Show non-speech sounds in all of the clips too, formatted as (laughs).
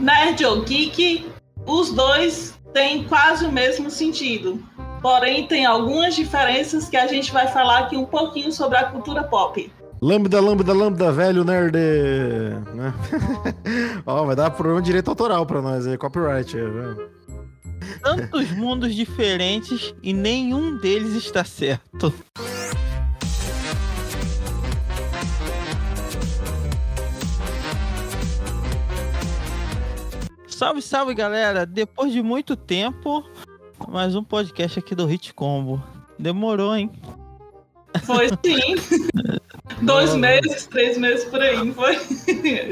nerd ou geek, os dois têm quase o mesmo sentido. Porém, tem algumas diferenças que a gente vai falar aqui um pouquinho sobre a cultura pop. Lambda, lambda, lambda, velho nerd. Né? (laughs) Ó, vai dar problema de direito autoral pra nós aí, copyright. Viu? Tantos mundos diferentes e nenhum deles está certo. Salve, salve galera! Depois de muito tempo, mais um podcast aqui do Hit Combo. Demorou, hein? Foi sim. (laughs) Dois meses, três meses por aí, não foi?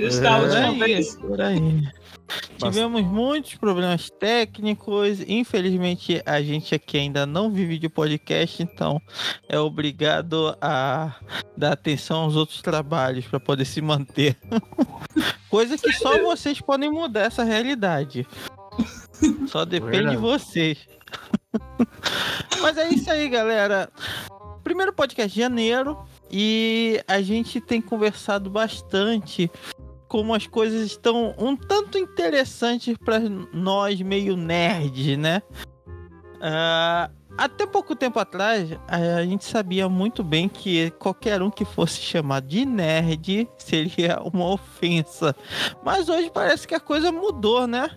Estava Por de uma vez. por aí. Tivemos muitos problemas técnicos. Infelizmente, a gente aqui ainda não vive de podcast, então é obrigado a dar atenção aos outros trabalhos para poder se manter. (laughs) Coisa que só vocês podem mudar essa realidade. Só depende de vocês. (laughs) Mas é isso aí, galera. Primeiro podcast de janeiro e a gente tem conversado bastante como as coisas estão um tanto interessantes para nós meio nerds, né? Ah, até pouco tempo atrás, a gente sabia muito bem que qualquer um que fosse chamado de nerd seria uma ofensa. Mas hoje parece que a coisa mudou, né?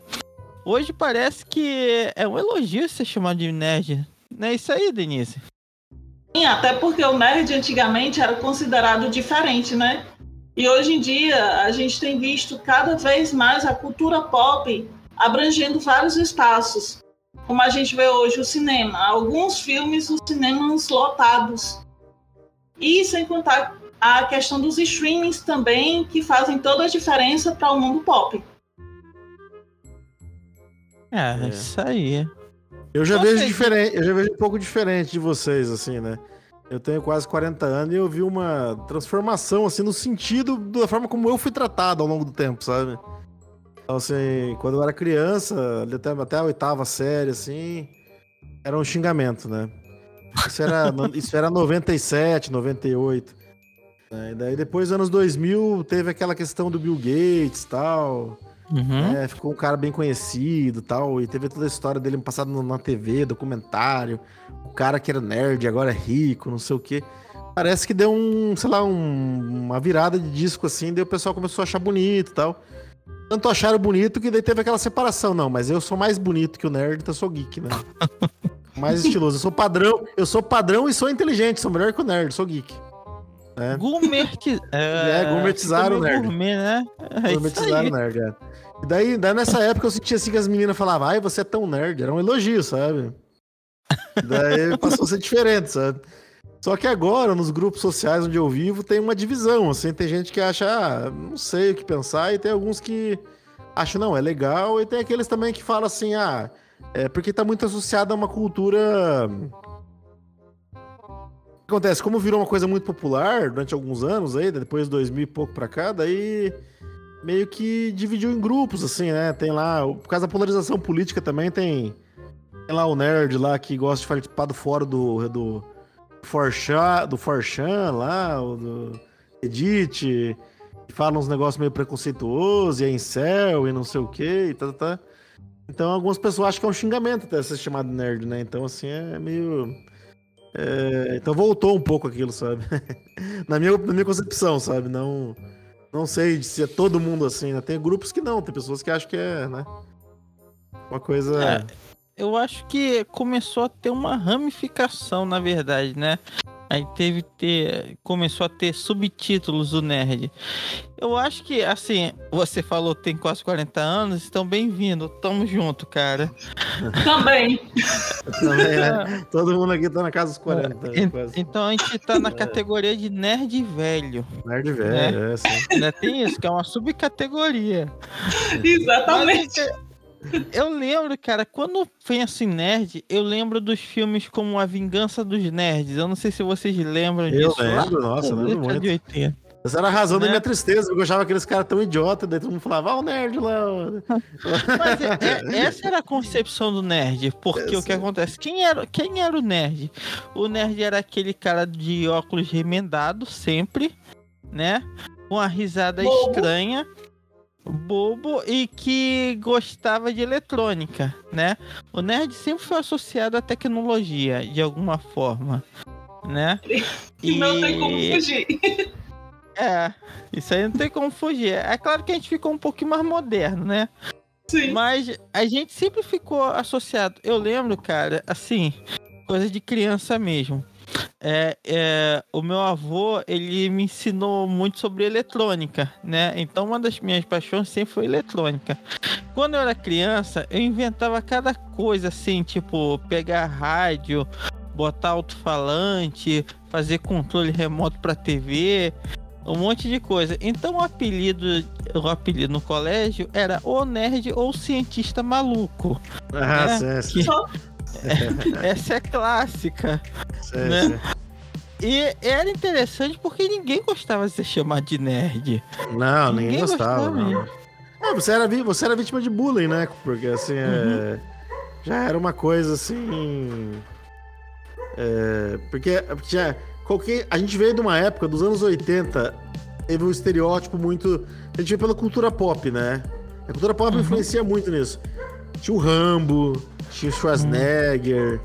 Hoje parece que é um elogio ser chamado de nerd. Não é isso aí, Denise? Sim, até porque o nerd antigamente era considerado diferente, né? E hoje em dia a gente tem visto cada vez mais a cultura pop abrangendo vários espaços. Como a gente vê hoje o cinema, alguns filmes, os cinemas lotados. E sem contar a questão dos streamings também, que fazem toda a diferença para o mundo pop. É, É. isso aí. Eu já Vocês- vejo diferente, eu já vejo um pouco diferente de vocês, assim, né? Eu tenho quase 40 anos e eu vi uma transformação, assim, no sentido da forma como eu fui tratado ao longo do tempo, sabe? Então, assim, quando eu era criança, até, até a oitava série, assim, era um xingamento, né? Isso era, (laughs) isso era 97, 98. né? E daí, depois, anos 2000, teve aquela questão do Bill Gates e tal. Uhum. É, ficou um cara bem conhecido e tal, e teve toda a história dele passado na TV, documentário, o cara que era nerd agora é rico, não sei o quê. Parece que deu um, sei lá, um- uma virada de disco assim, daí o pessoal começou a achar bonito e tal. Tanto acharam bonito que daí teve aquela separação, não, mas eu sou mais bonito que o nerd, então eu sou geek, né? (laughs) mais estiloso, eu sou padrão, eu sou padrão e sou inteligente, sou melhor que o nerd, sou geek. Né? Gourmeti... (laughs) É, gourmetizaram ficou o meio nerd. Gourmet, né? É Gourmetizaram o nerd, é. E daí, daí, nessa época, eu sentia assim que as meninas falavam, ai, você é tão nerd. Era um elogio, sabe? Daí (laughs) passou a ser diferente, sabe? Só que agora, nos grupos sociais onde eu vivo, tem uma divisão, assim. Tem gente que acha, ah, não sei o que pensar, e tem alguns que acham, não, é legal, e tem aqueles também que falam assim, ah, é porque tá muito associado a uma cultura... Acontece? Como virou uma coisa muito popular durante alguns anos aí, depois de 2000 e pouco pra cá, daí meio que dividiu em grupos, assim, né? Tem lá, por causa da polarização política também, tem, tem lá o nerd lá que gosta de participar do fórum do, do Forchan, do Forchan lá, do Edit, que fala uns negócios meio preconceituosos, e é incel, e não sei o que, e tá, tá, tá. Então algumas pessoas acham que é um xingamento até ser chamado nerd, né? Então, assim, é meio... é, então voltou um pouco aquilo, sabe? (laughs) na, minha, na minha concepção, sabe? Não... Não sei se é todo mundo assim, né? Tem grupos que não, tem pessoas que acham que é, né? Uma coisa. É. Eu acho que começou a ter uma ramificação, na verdade, né? Aí teve ter. Começou a ter subtítulos do nerd. Eu acho que, assim, você falou que tem quase 40 anos, então bem-vindo. Tamo junto, cara. Também. Também, né? (laughs) Todo mundo aqui tá na casa dos 40. En- quase. Então a gente tá na categoria de nerd velho. Nerd velho, é, assim. Né? Tem isso, que é uma subcategoria. Exatamente. Eu lembro, cara, quando eu penso em nerd, eu lembro dos filmes como A Vingança dos Nerds. Eu não sei se vocês lembram Eu disso. lá lembro, nossa, eu lembro muito. de 80. Essa era a razão da Né? minha tristeza, porque eu achava aqueles caras tão idiota, daí todo mundo falava, ah, o nerd lá. ó." Mas é- é- essa era a concepção do nerd. Porque o que acontece? Quem era, quem era o nerd? O nerd era aquele cara de óculos remendado, sempre, né? Com a risada estranha. Bobo e que gostava de eletrônica, né? O nerd sempre foi associado à tecnologia de alguma forma, né? (laughs) E não tem como fugir. (laughs) É, isso aí não tem como fugir. É claro que a gente ficou um pouquinho mais moderno, né? Sim. Mas a gente sempre ficou associado. Eu lembro, cara, assim, coisa de criança mesmo. É, é, o meu avô, ele me ensinou muito sobre eletrônica, né? Então uma das minhas paixões sempre foi eletrônica. Quando eu era criança, eu inventava cada coisa assim, tipo pegar rádio, botar alto-falante, fazer controle remoto para TV, um monte de coisa. Então o apelido, o apelido no colégio era o nerd ou cientista maluco. Ah, né? sim, sim. Que... (laughs) Essa é clássica. sim, né? E era interessante porque ninguém gostava de ser chamado de nerd. Não, ninguém, Ninguém gostava. gostava não. É, você, era, você era vítima de bullying, né? Porque assim, é, Uhum. já era uma coisa assim. é, porque tinha, qualquer, a gente veio de uma época, dos anos 80, teve um estereótipo muito. A gente veio pela cultura pop, né? A cultura pop Uhum. influencia muito nisso. Tinha o Rambo, tinha o Schwarzenegger.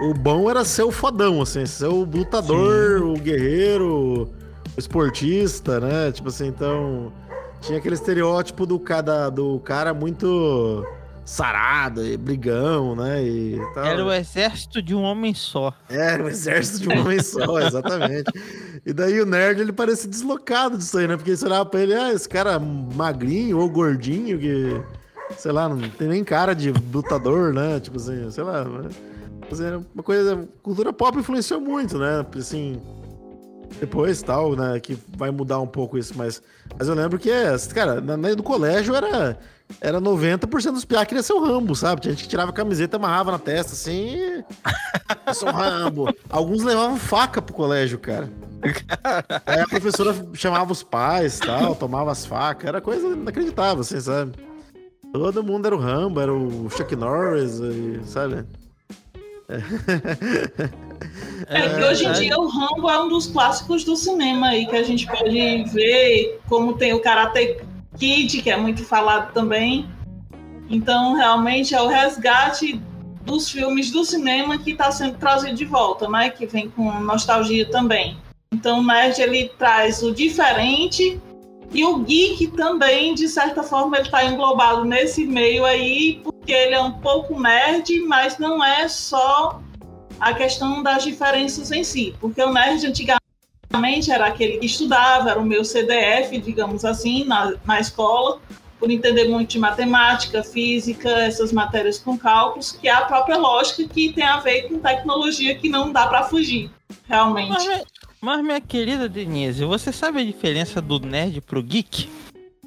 O bom era ser o fodão, assim, ser o lutador, o guerreiro, o esportista, né? Tipo assim, então. Tinha aquele estereótipo do cara, do cara muito sarado e brigão, né? E tal. Era o exército de um homem só. Era o exército de um homem (laughs) só, exatamente. E daí o nerd, ele parecia deslocado disso aí, né? Porque você olhava pra ele, ah, esse cara magrinho ou gordinho, que, sei lá, não tem nem cara de lutador, né? Tipo assim, sei lá. né? Mas era uma coisa. Cultura pop influenciou muito, né? Assim. Depois tal, né? Que vai mudar um pouco isso, mas. Mas eu lembro que, cara, na, no colégio era. Era 90% dos piá queria ser o Rambo, sabe? Tinha gente que tirava a camiseta, amarrava na testa, assim. Eu sou Rambo. Alguns levavam faca pro colégio, cara. Aí a professora chamava os pais tal, tomava as facas. Era coisa inacreditável, assim, sabe? Todo mundo era o Rambo, era o Chuck Norris, e, sabe? É que hoje em verdade. dia o Rambo é um dos clássicos do cinema aí que a gente pode ver, como tem o Karate Kid, que é muito falado também. Então, realmente é o resgate dos filmes do cinema que está sendo trazido de volta, né? Que vem com nostalgia também. Então, o nerd ele traz o diferente e o geek também, de certa forma, ele está englobado nesse meio aí, porque ele é um pouco nerd, mas não é só a questão das diferenças em si, porque o nerd antigamente era aquele que estudava, era o meu CDF, digamos assim, na, na escola, por entender muito de matemática, física, essas matérias com cálculos, que é a própria lógica que tem a ver com tecnologia que não dá para fugir, realmente. Mas, mas, minha querida Denise, você sabe a diferença do nerd pro geek?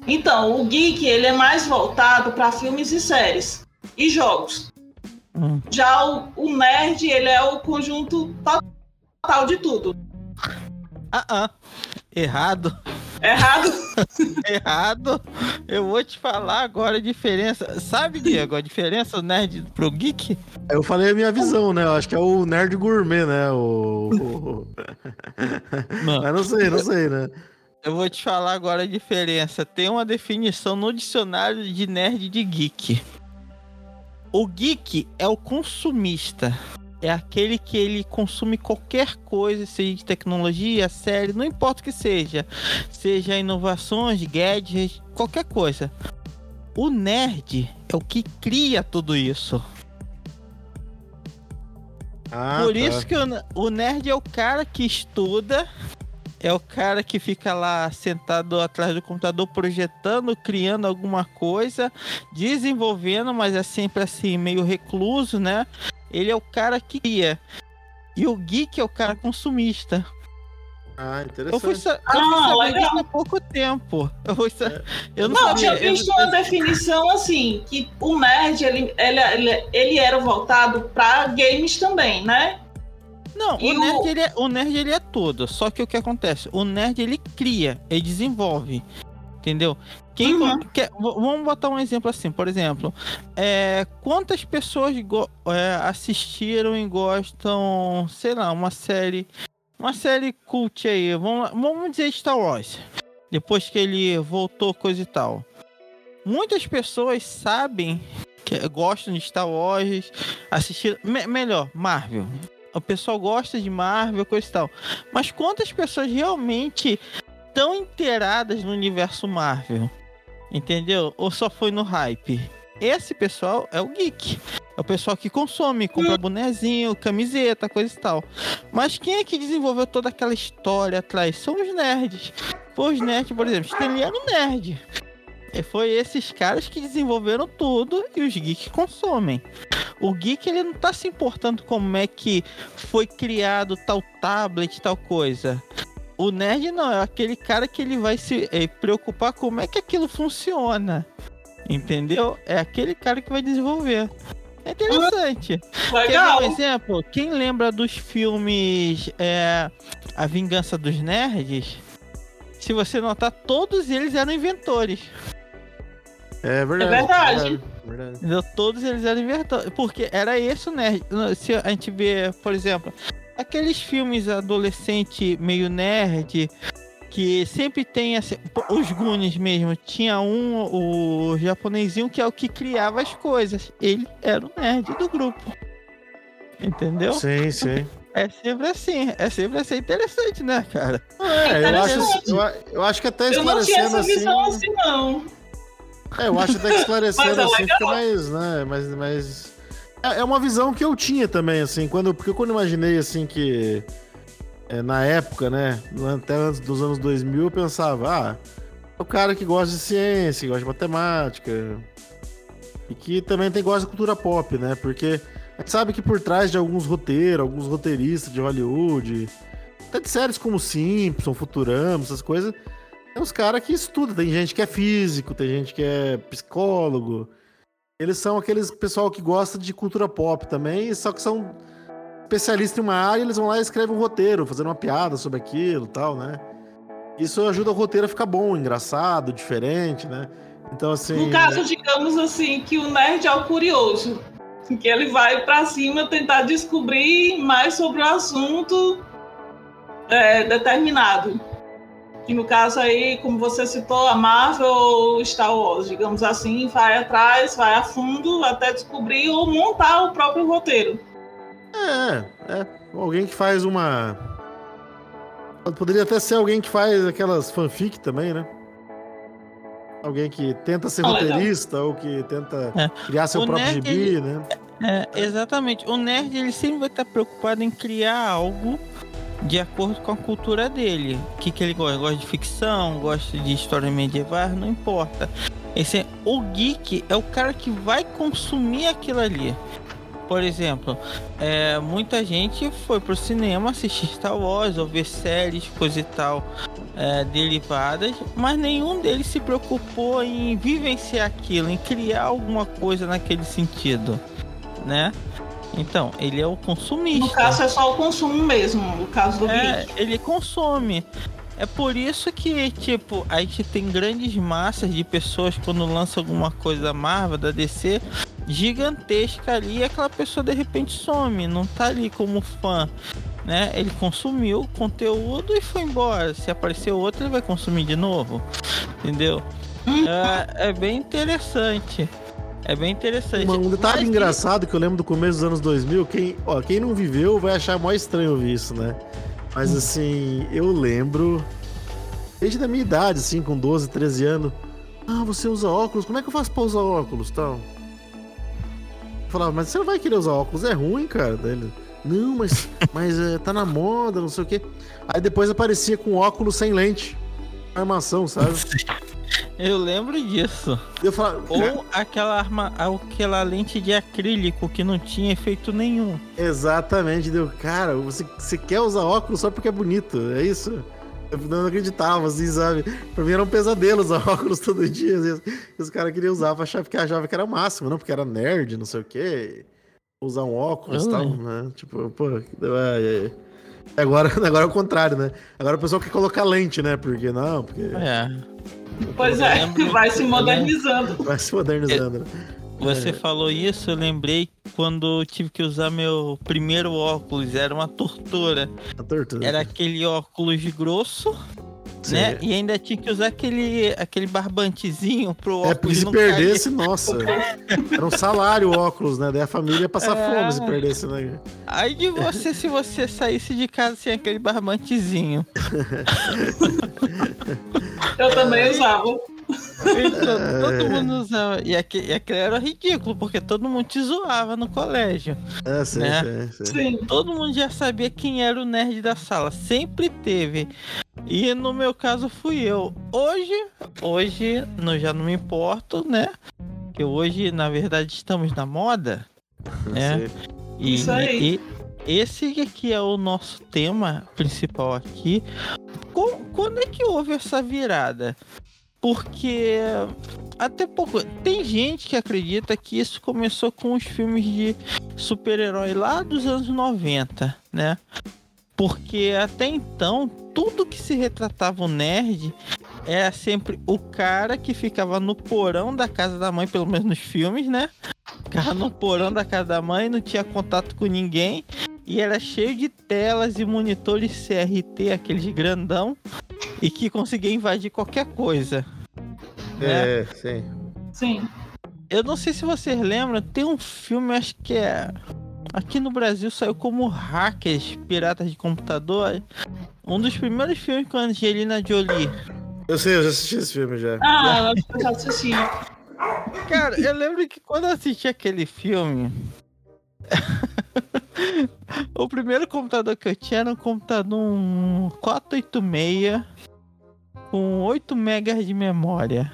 Então, o geek ele é mais voltado para filmes e séries e jogos. Hum. Já o, o nerd ele é o conjunto total de tudo. Ah, ah. Errado. Errado? (laughs) Errado. Eu vou te falar agora a diferença. Sabe, Diego, a diferença do nerd pro geek? Eu falei a minha visão, né? Eu acho que é o nerd gourmet, né? O. (laughs) Mas não sei, não sei, né? eu vou te falar agora a diferença. Tem uma definição no dicionário de nerd de geek. O geek é o consumista. É aquele que ele consome qualquer coisa, seja de tecnologia, série, não importa o que seja. Seja inovações, gadgets, qualquer coisa. O nerd é o que cria tudo isso. Ah, Por tá. isso que o, o nerd é o cara que estuda, é o cara que fica lá sentado atrás do computador projetando, criando alguma coisa, desenvolvendo, mas é sempre assim, meio recluso, né? Ele é o cara que cria. E o geek é o cara consumista. Ah, Eu fui, interessante. sa eu fui Ah, saber legal. disso há pouco tempo. Eu, fui sa- eu não, Não, sabia. tinha Eu- visto uma definição assim, que o nerd, ele, ele, ele, ele era voltado para games também, né? Não, E o nerd, o- Ele é, o nerd ele é tudo. Só que o que acontece? O nerd ele cria, ele desenvolve. Entendeu? Quem Uhum. quer, vamos botar um exemplo assim, por exemplo, é, quantas pessoas é, assistiram e gostam, sei lá, uma série, uma série cult aí, vamos, vamos dizer Star Wars, depois que ele voltou coisa e tal. muitas pessoas sabem que gostam de Star Wars, assistir. Me melhor, Marvel. O pessoal gosta de Marvel, coisa e tal. Mas quantas pessoas realmente estão inteiradas no universo Marvel? Entendeu? Ou só foi no hype? Esse pessoal é o geek. É o pessoal que consome, compra bonezinho, camiseta, coisa e tal. Mas quem é que desenvolveu toda aquela história atrás? São os nerds. Os nerds, por exemplo, Stanley era um nerd. E foi esses caras que desenvolveram tudo e os geeks consomem. O geek ele não tá se importando como é que foi criado tal tablet, tal coisa. O nerd não, é aquele cara que ele vai se é, preocupar como é que aquilo funciona. Entendeu? É aquele cara que vai desenvolver. É interessante. Legal. Quer um exemplo? Quem lembra dos filmes é, A Vingança dos Nerds? Se você notar, todos eles eram inventores. É verdade. É verdade. verdade. Entendeu? Todos eles eram inventores. Porque era esse o nerd. Se a gente vê, por exemplo, aqueles filmes adolescente meio nerd. Que sempre tem assim, os Goonies mesmo. Tinha um, o japonesinho, que é o que criava as coisas. Ele era o nerd do grupo. Entendeu? Sim, sim. É sempre assim. É sempre assim. Interessante, né, cara? É, eu acho, Interessante. eu, eu acho que até Eu não tinha esclarecendo essa assim. visão assim, não. É, eu acho até que (laughs) esclarecendo é assim legal. fica mais, né, mais, mais... É é uma visão que eu tinha também, assim, quando, porque quando imaginei, assim, que é, na época, né, até antes dos anos 2000, eu pensava, ah, é o cara que gosta de ciência, que gosta de matemática, e que também tem gosta de cultura pop, né, porque a gente sabe que por trás de alguns roteiros, alguns roteiristas de Hollywood, até de séries como Simpson, Futurama, essas coisas, tem uns caras que estudam, tem gente que é físico, tem gente que é psicólogo. Eles são aqueles pessoal que gosta de cultura pop também, só que são especialistas em uma área, eles vão lá e escrevem um roteiro, fazendo uma piada sobre aquilo tal, né? Isso ajuda o roteiro a ficar bom, engraçado, diferente, né? Então, assim. No caso, digamos assim, que o nerd é o curioso. Que ele vai pra cima tentar descobrir mais sobre o assunto é, determinado. Que no caso aí, como você citou, a Marvel ou Star Wars, digamos assim, vai atrás, vai a fundo até descobrir ou montar o próprio roteiro. É, é. Alguém que faz uma. Poderia até ser alguém que faz aquelas fanfic também, né? Alguém que tenta ser Ah, legal. roteirista ou que tenta É. criar seu O próprio nerd, gibi, ele- né? É, exatamente. O nerd ele sempre vai estar preocupado em criar algo de acordo com a cultura dele. O que, que ele gosta? Gosta de ficção, gosta de história medieval, não importa. Esse é- o geek é o cara que vai consumir aquilo ali. Por exemplo, é, muita gente foi pro cinema assistir Star Wars ou ver séries, coisa e tal, é, derivadas, mas nenhum deles se preocupou em vivenciar aquilo, em criar alguma coisa naquele sentido, né? Então, ele é o consumista. No caso, é só o consumo mesmo, no caso do É, ele consome. É por isso que, tipo, a gente tem grandes massas de pessoas quando lança alguma coisa da Marvel, da DC, gigantesca ali, e aquela pessoa de repente some, não tá ali como fã. Né? Ele consumiu o conteúdo e foi embora. Se aparecer outro, ele vai consumir de novo. Entendeu? É, é bem interessante. É bem interessante. Um detalhe Mas- engraçado que eu lembro do começo dos anos 2000, quem, ó, quem não viveu vai achar mó estranho ouvir isso, né? Mas Hum. assim, eu lembro, desde da minha idade, assim, com 12, 13 anos, ah, você usa óculos, como é que eu faço pra usar óculos tal? Eu falava, mas você não vai querer usar óculos, é ruim, cara. Daí ele, não, mas, (laughs) mas é, tá na moda, não sei o quê. Aí depois aparecia com óculos sem lente, armação, sabe? (laughs) Eu lembro disso. Eu Ou aquela arma, aquela lente de acrílico que não tinha efeito nenhum. Exatamente, deu. Cara, você, você quer usar óculos só porque é bonito, é isso? Eu não acreditava, assim, sabe? Pra mim era um pesadelo usar (laughs) óculos todo dia. Vezes, os caras queriam usar, achava que achava que era o máximo, não? Porque era nerd, não sei o quê. Usar um óculos e tal, né? Tipo, pô. é, é. Agora, (laughs) agora é o contrário, né? Agora o pessoal quer colocar lente, né? Porque não, porque É. Pois é, lembro- vai se modernizando. vai se modernizando, né? Você falou isso, eu lembrei quando eu tive que usar meu primeiro óculos. Era uma tortura. A tortura. Era aquele óculos grosso, né? E ainda tinha que usar aquele, aquele barbantezinho pro É, óculos porque se não perdesse, nossa. Era um salário o óculos, né? Daí a família ia passar É. fome se perdesse, né? cair. Aí de você, se você saísse de casa sem aquele barbantezinho. (laughs) Eu também usava. Então, todo mundo usava. E aquele, e aquele era ridículo, porque todo mundo te zoava no colégio. É, sim, Né? sim, sim. Sim. Todo mundo já sabia quem era o nerd da sala. Sempre teve. E no meu caso fui eu. Hoje, hoje, não, já não me importo, né? Porque hoje, na verdade, estamos na moda. (laughs) né? E, Isso aí. e esse aqui é o nosso tema principal aqui. Quando é que houve essa virada? Porque até pouco. Tem gente que acredita que isso começou com os filmes de super-herói lá dos anos 90, né? Porque até então, tudo que se retratava o nerd era sempre o cara que ficava no porão da casa da mãe, pelo menos nos filmes, né? Ficava no porão da casa da mãe, não tinha contato com ninguém. E era cheio de telas e monitores CRT, aqueles grandão, e que conseguia invadir qualquer coisa. né? É, sim. Sim. Eu não sei se vocês lembram, tem um filme, acho que é. Aqui no Brasil saiu como Hackers, Piratas de Computador. Um dos primeiros filmes com a Angelina Jolie. Eu sei, eu já assisti esse filme já. Ah, eu acho que eu já assisti. Cara, eu lembro que quando eu assisti aquele filme. (laughs) o primeiro computador que eu tinha era um computador um 486 com 8 megas de memória.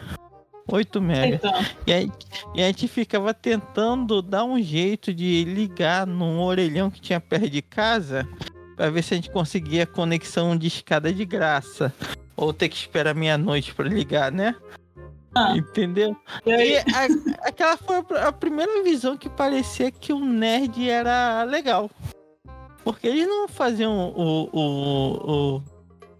8 megas. Então, E, aí, e a gente ficava tentando dar um jeito de ligar num orelhão que tinha perto de casa pra ver se a gente conseguia conexão de escada de graça. Ou ter que esperar meia-noite pra ligar, né? Ah. Entendeu? e E aí, a- aquela foi a pr- a primeira visão que parecia que o nerd era legal. Porque eles não faziam o, o, o-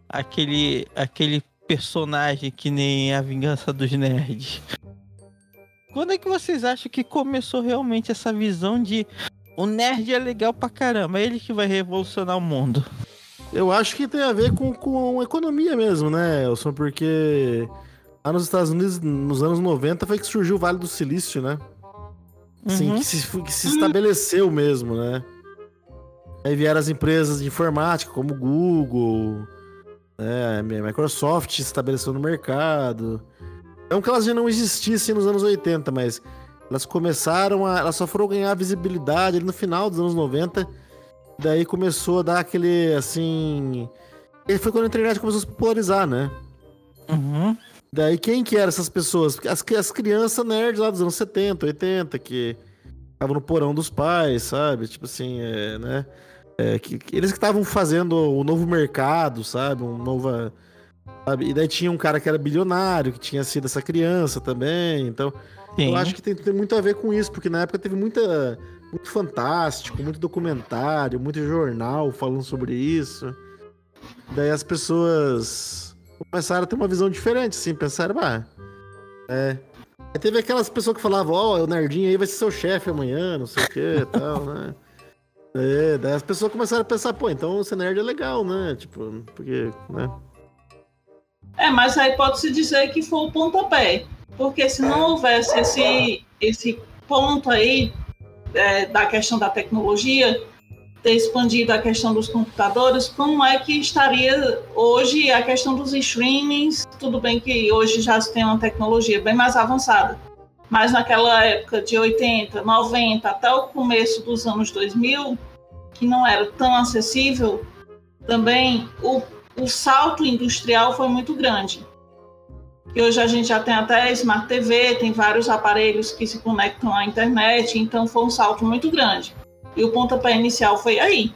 aquele, aquele personagem que nem a vingança dos nerds. Quando é que vocês acham que começou realmente essa visão de o nerd é legal pra caramba, é ele que vai revolucionar o mundo? Eu acho que tem a ver com, com economia mesmo, né, Elson? Porque lá nos Estados Unidos, nos anos 90, foi que surgiu o Vale do Silício, né? Assim, Uhum. que, se, que se estabeleceu mesmo, né? Aí vieram as empresas de informática, como Google, a Microsoft se estabeleceu no mercado. Não que elas já não existissem nos anos 80, mas elas começaram a. Elas só foram ganhar visibilidade ali no final dos anos 90. Daí começou a dar aquele, assim... E foi quando a internet começou a se popularizar, né? Uhum. Daí quem que eram essas pessoas? As, as crianças nerds lá dos anos 70, 80, que estavam no porão dos pais, sabe? Tipo assim, é, né? É, que, que eles que estavam fazendo o novo mercado, sabe? Um nova... Sabe? E daí tinha um cara que era bilionário, que tinha sido essa criança também, então... Sim. Eu acho que tem, tem muito a ver com isso, porque na época teve muita, muito fantástico, muito documentário, muito jornal falando sobre isso. Daí as pessoas começaram a ter uma visão diferente, assim, pensaram, ah, é. Aí teve aquelas pessoas que falavam, ó, o nerdinho aí vai ser seu chefe amanhã, não sei o que e tal, né? É, daí as pessoas começaram a pensar, pô, então ser nerd é legal, né? Tipo, porque, né? é, mas aí pode-se dizer que foi o pontapé. Porque se não houvesse esse, esse ponto aí é, da questão da tecnologia, ter expandido a questão dos computadores, como é que estaria hoje a questão dos streamings? Tudo bem que hoje já se tem uma tecnologia bem mais avançada, mas naquela época de 80, 90 até o começo dos anos 2000, que não era tão acessível, também o, o salto industrial foi muito grande. E hoje a gente já tem até Smart TV, tem vários aparelhos que se conectam à internet, então foi um salto muito grande. E o pontapé inicial foi aí,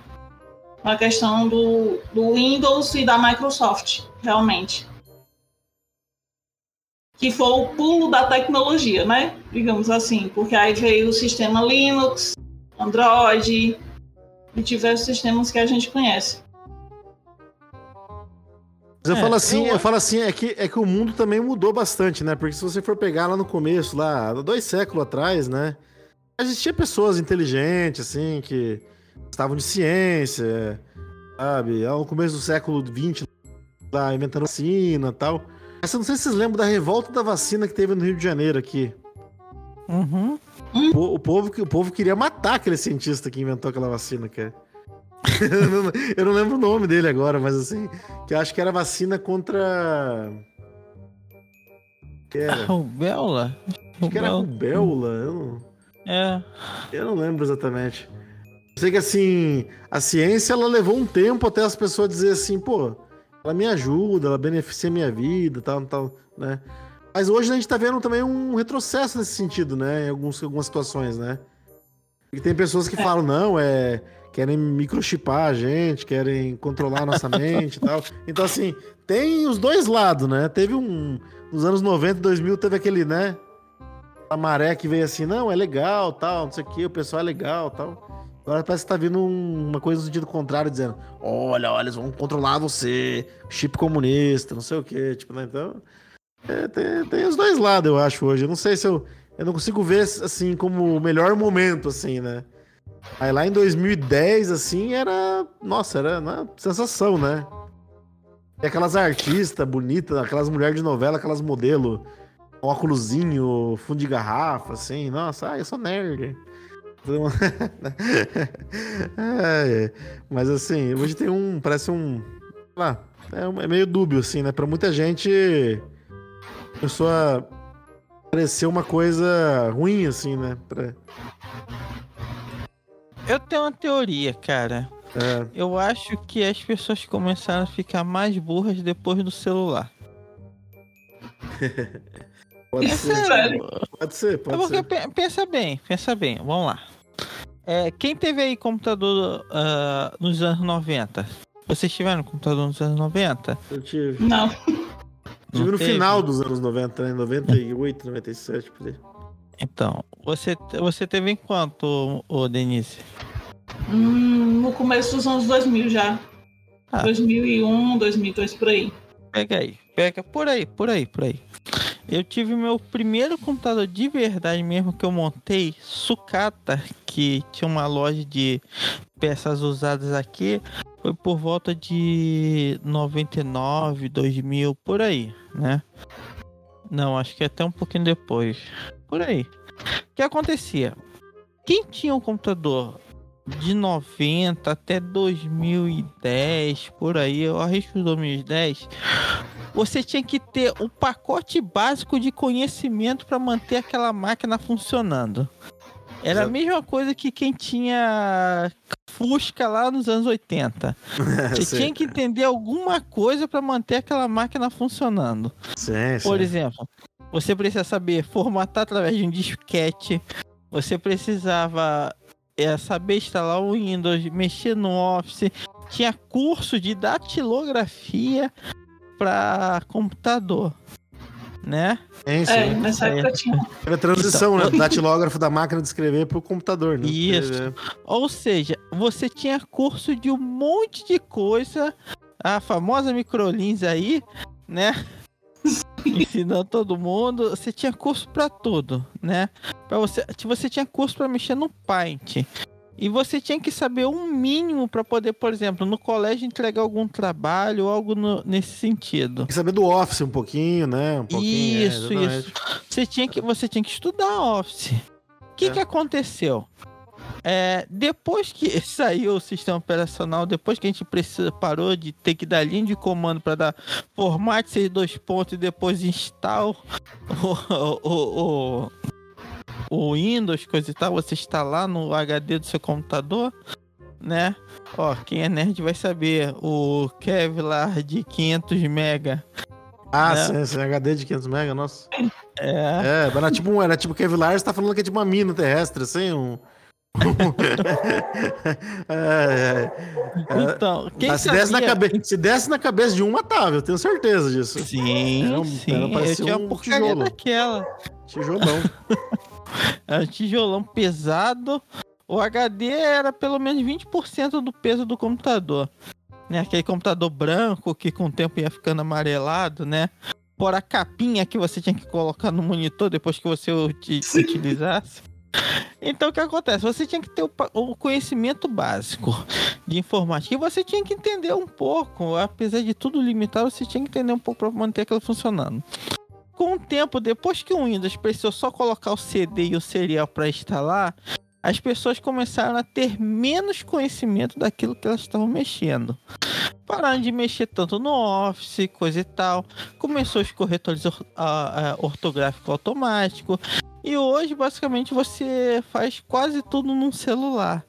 a questão do, do Windows e da Microsoft, realmente. Que foi o pulo da tecnologia, né? Digamos assim, porque aí veio o sistema Linux, Android e diversos sistemas que a gente conhece. Mas eu É, falo assim, eu- eu... falo assim, é que, é que o mundo também mudou bastante, né? Porque se você for pegar lá no começo, lá, dois séculos atrás, né? Existia pessoas inteligentes, assim, que estavam de ciência, sabe? Ao começo do século XX, lá inventando vacina e tal. Eu não sei se vocês lembram da revolta da vacina que teve no Rio de Janeiro aqui. Uhum. O, o povo, que- o povo queria matar aquele cientista que inventou aquela vacina, cara. (laughs) eu, não, eu não lembro o nome dele agora, mas assim, que eu acho que era vacina contra. Que era? (laughs) Rubela? Acho que era rubéola. Eu não, É. eu não lembro exatamente. Eu sei que assim, a ciência ela levou um tempo até as pessoas dizer assim, pô, ela me ajuda, ela beneficia a minha vida, tal, tal, né? Mas hoje a gente tá vendo também um retrocesso nesse sentido, né? Em alguns, algumas situações, né? E tem pessoas que falam, não, é. Querem microchipar a gente, querem controlar a nossa mente e tal. Então, assim, tem os dois lados, né? Teve um. Nos anos 90 e 2000 teve aquele, né? A maré que veio assim, não, é legal, tal, não sei o que, o pessoal é legal, tal. Agora parece que tá vindo um- uma coisa no sentido contrário, dizendo, olha, olha, eles vão controlar você, chip comunista, não sei o que, tipo, né? Então, é, tem, tem os dois lados, eu acho, hoje. Eu não sei se eu. Eu não consigo ver, assim, como o melhor momento, assim, né? Aí lá em 2010, assim, era. Nossa, era uma sensação, né? E aquelas artistas bonitas, aquelas mulheres de novela, aquelas modelos, óculosinho, fundo de garrafa, assim. Nossa, ah, eu sou nerd. É, é. (laughs) Mas assim, hoje tem um. Parece um. sei lá, é, um- é meio dúbio, assim, né? Pra muita gente. Começou a parecer uma coisa ruim, assim, né? Pra- Eu tenho uma teoria, cara. é. Eu acho que as pessoas começaram a ficar mais burras depois do celular. (laughs) Pode É ser, sério. pode ser, É pode porque ser. pe- pensa bem, pensa bem, vamos lá. É, quem teve aí computador ah, nos anos 90? Vocês tiveram computador nos anos 90? Eu tive. Não. Tive Não no teve? final dos anos 90, né? 98, 97, por aí. Então, você, você teve em quanto, ô Denise? Hum, no começo dos anos 2000 já. Ah. 2001, 2002, por aí. Pega aí, pega por aí, por aí, por aí. Eu tive meu primeiro computador de verdade mesmo que eu montei, sucata, que tinha uma loja de peças usadas aqui, foi por volta de 99, 2000, por aí, né? Não, acho que até um pouquinho depois. Por aí. O que acontecia? Quem tinha um computador de 90 até 2010, por aí, eu arrisco 2010, você tinha que ter o pacote básico de conhecimento para manter aquela máquina funcionando. Era a mesma coisa que quem tinha Fusca lá nos anos 80. (laughs) Você Sim. tinha que entender alguma coisa para manter aquela máquina funcionando. Sim, Por sim. exemplo, você precisa saber formatar através de um disquete. Você precisava é, saber instalar o Windows, mexer no Office. Tinha curso de datilografia para computador, né? Sim, sim. É, nessa É. época tinha. Teve a transição, Então, né? Do datilógrafo da máquina de escrever pro computador, né? Isso. É. Ou seja, você tinha curso de um monte de coisa, a famosa microlins aí, né? Ensinando todo mundo. Você tinha curso pra tudo, né? Para você, você tinha curso pra mexer no Paint. E você tinha que saber um mínimo pra poder, por exemplo, no colégio entregar algum trabalho ou algo no- nesse sentido. Tem que saber do Office um pouquinho, né? Um pouquinho. é, Isso, exatamente. isso. Você tinha que, você tinha que estudar Office. O que, É. que aconteceu? É, depois que (laughs) saiu o sistema operacional, depois que a gente precisa, parou de ter que dar linha de comando para dar formate seis dois pontos e depois install (laughs) o, o, o, o Windows, coisa e tal, você instalar no HD do seu computador, né? Ó, quem é nerd vai saber, o Kevlar de 500 mega. Ah, É. sim, sim, HD de 500 MB, nossa. É, É, era tipo, um- era tipo Kevlar, você tá falando que é tipo uma mina terrestre, assim, um... (laughs) é, é, é. então, quem se, desse na sabia- cabe... se desse na cabeça de um, matava, eu tenho certeza disso. Sim, Era um- sim. era- eu tinha um uma porcaria tijolo. daquela. Tijolão. (laughs) Era um tijolão pesado. O HD era pelo menos 20% do peso do computador. Né? Aquele computador branco que com o tempo ia ficando amarelado, né? Fora a capinha que você tinha que colocar no monitor depois que você utilizasse. Então o que acontece? Você tinha que ter o, o, conhecimento básico de informática e você tinha que entender um pouco, apesar de tudo limitado, você tinha que entender um pouco para manter aquilo funcionando. Com o tempo, depois que o Windows precisou só colocar o CD e o serial para instalar, as pessoas começaram a ter menos conhecimento daquilo que elas estavam mexendo. Pararam de mexer tanto no Office, coisa e tal. Começou os corretores ortográficos automáticos. E hoje, basicamente, você faz quase tudo num celular.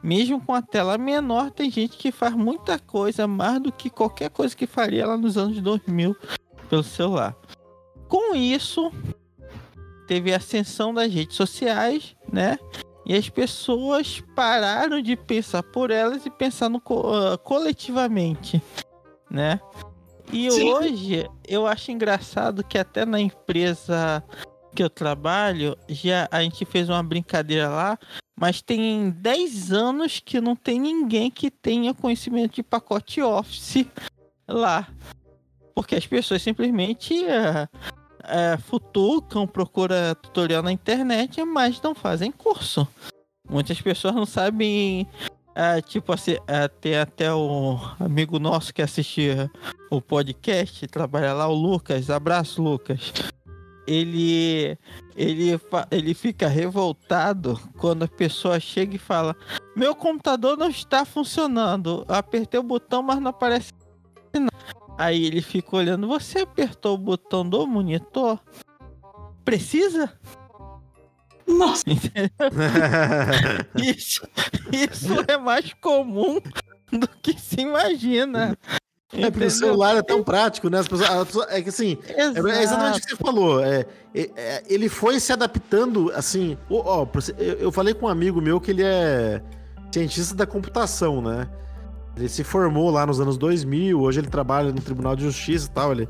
Mesmo com a tela menor, tem gente que faz muita coisa mais do que qualquer coisa que faria lá nos anos 2000 pelo celular. Com isso, teve a ascensão das redes sociais, né? E as pessoas pararam de pensar por elas e pensar no uh, coletivamente, né? E Sim. hoje eu acho engraçado que até na empresa que eu trabalho, já a gente fez uma brincadeira lá, mas tem 10 anos que não tem ninguém que tenha conhecimento de pacote Office lá. Porque as pessoas simplesmente uh, é, futucam, procura tutorial na internet, mas não fazem curso. Muitas pessoas não sabem. É, tipo assim, é, tem até o amigo nosso que assiste o podcast, trabalha lá, o Lucas. Abraço, Lucas. Ele, ele, ele fica revoltado quando a pessoa chega e fala: Meu computador não está funcionando. Apertei o botão, mas não aparece. Aí ele fica olhando. Você apertou o botão do monitor? Precisa? Nossa! (laughs) isso, isso é mais comum do que se imagina. É, porque o celular é tão prático, né? As pessoas, é que assim, Exato. é exatamente o que você falou. É, é, é, ele foi se adaptando, assim. Ó, eu falei com um amigo meu que ele é cientista da computação, né? Ele se formou lá nos anos 2000, hoje ele trabalha no Tribunal de Justiça e tal, ele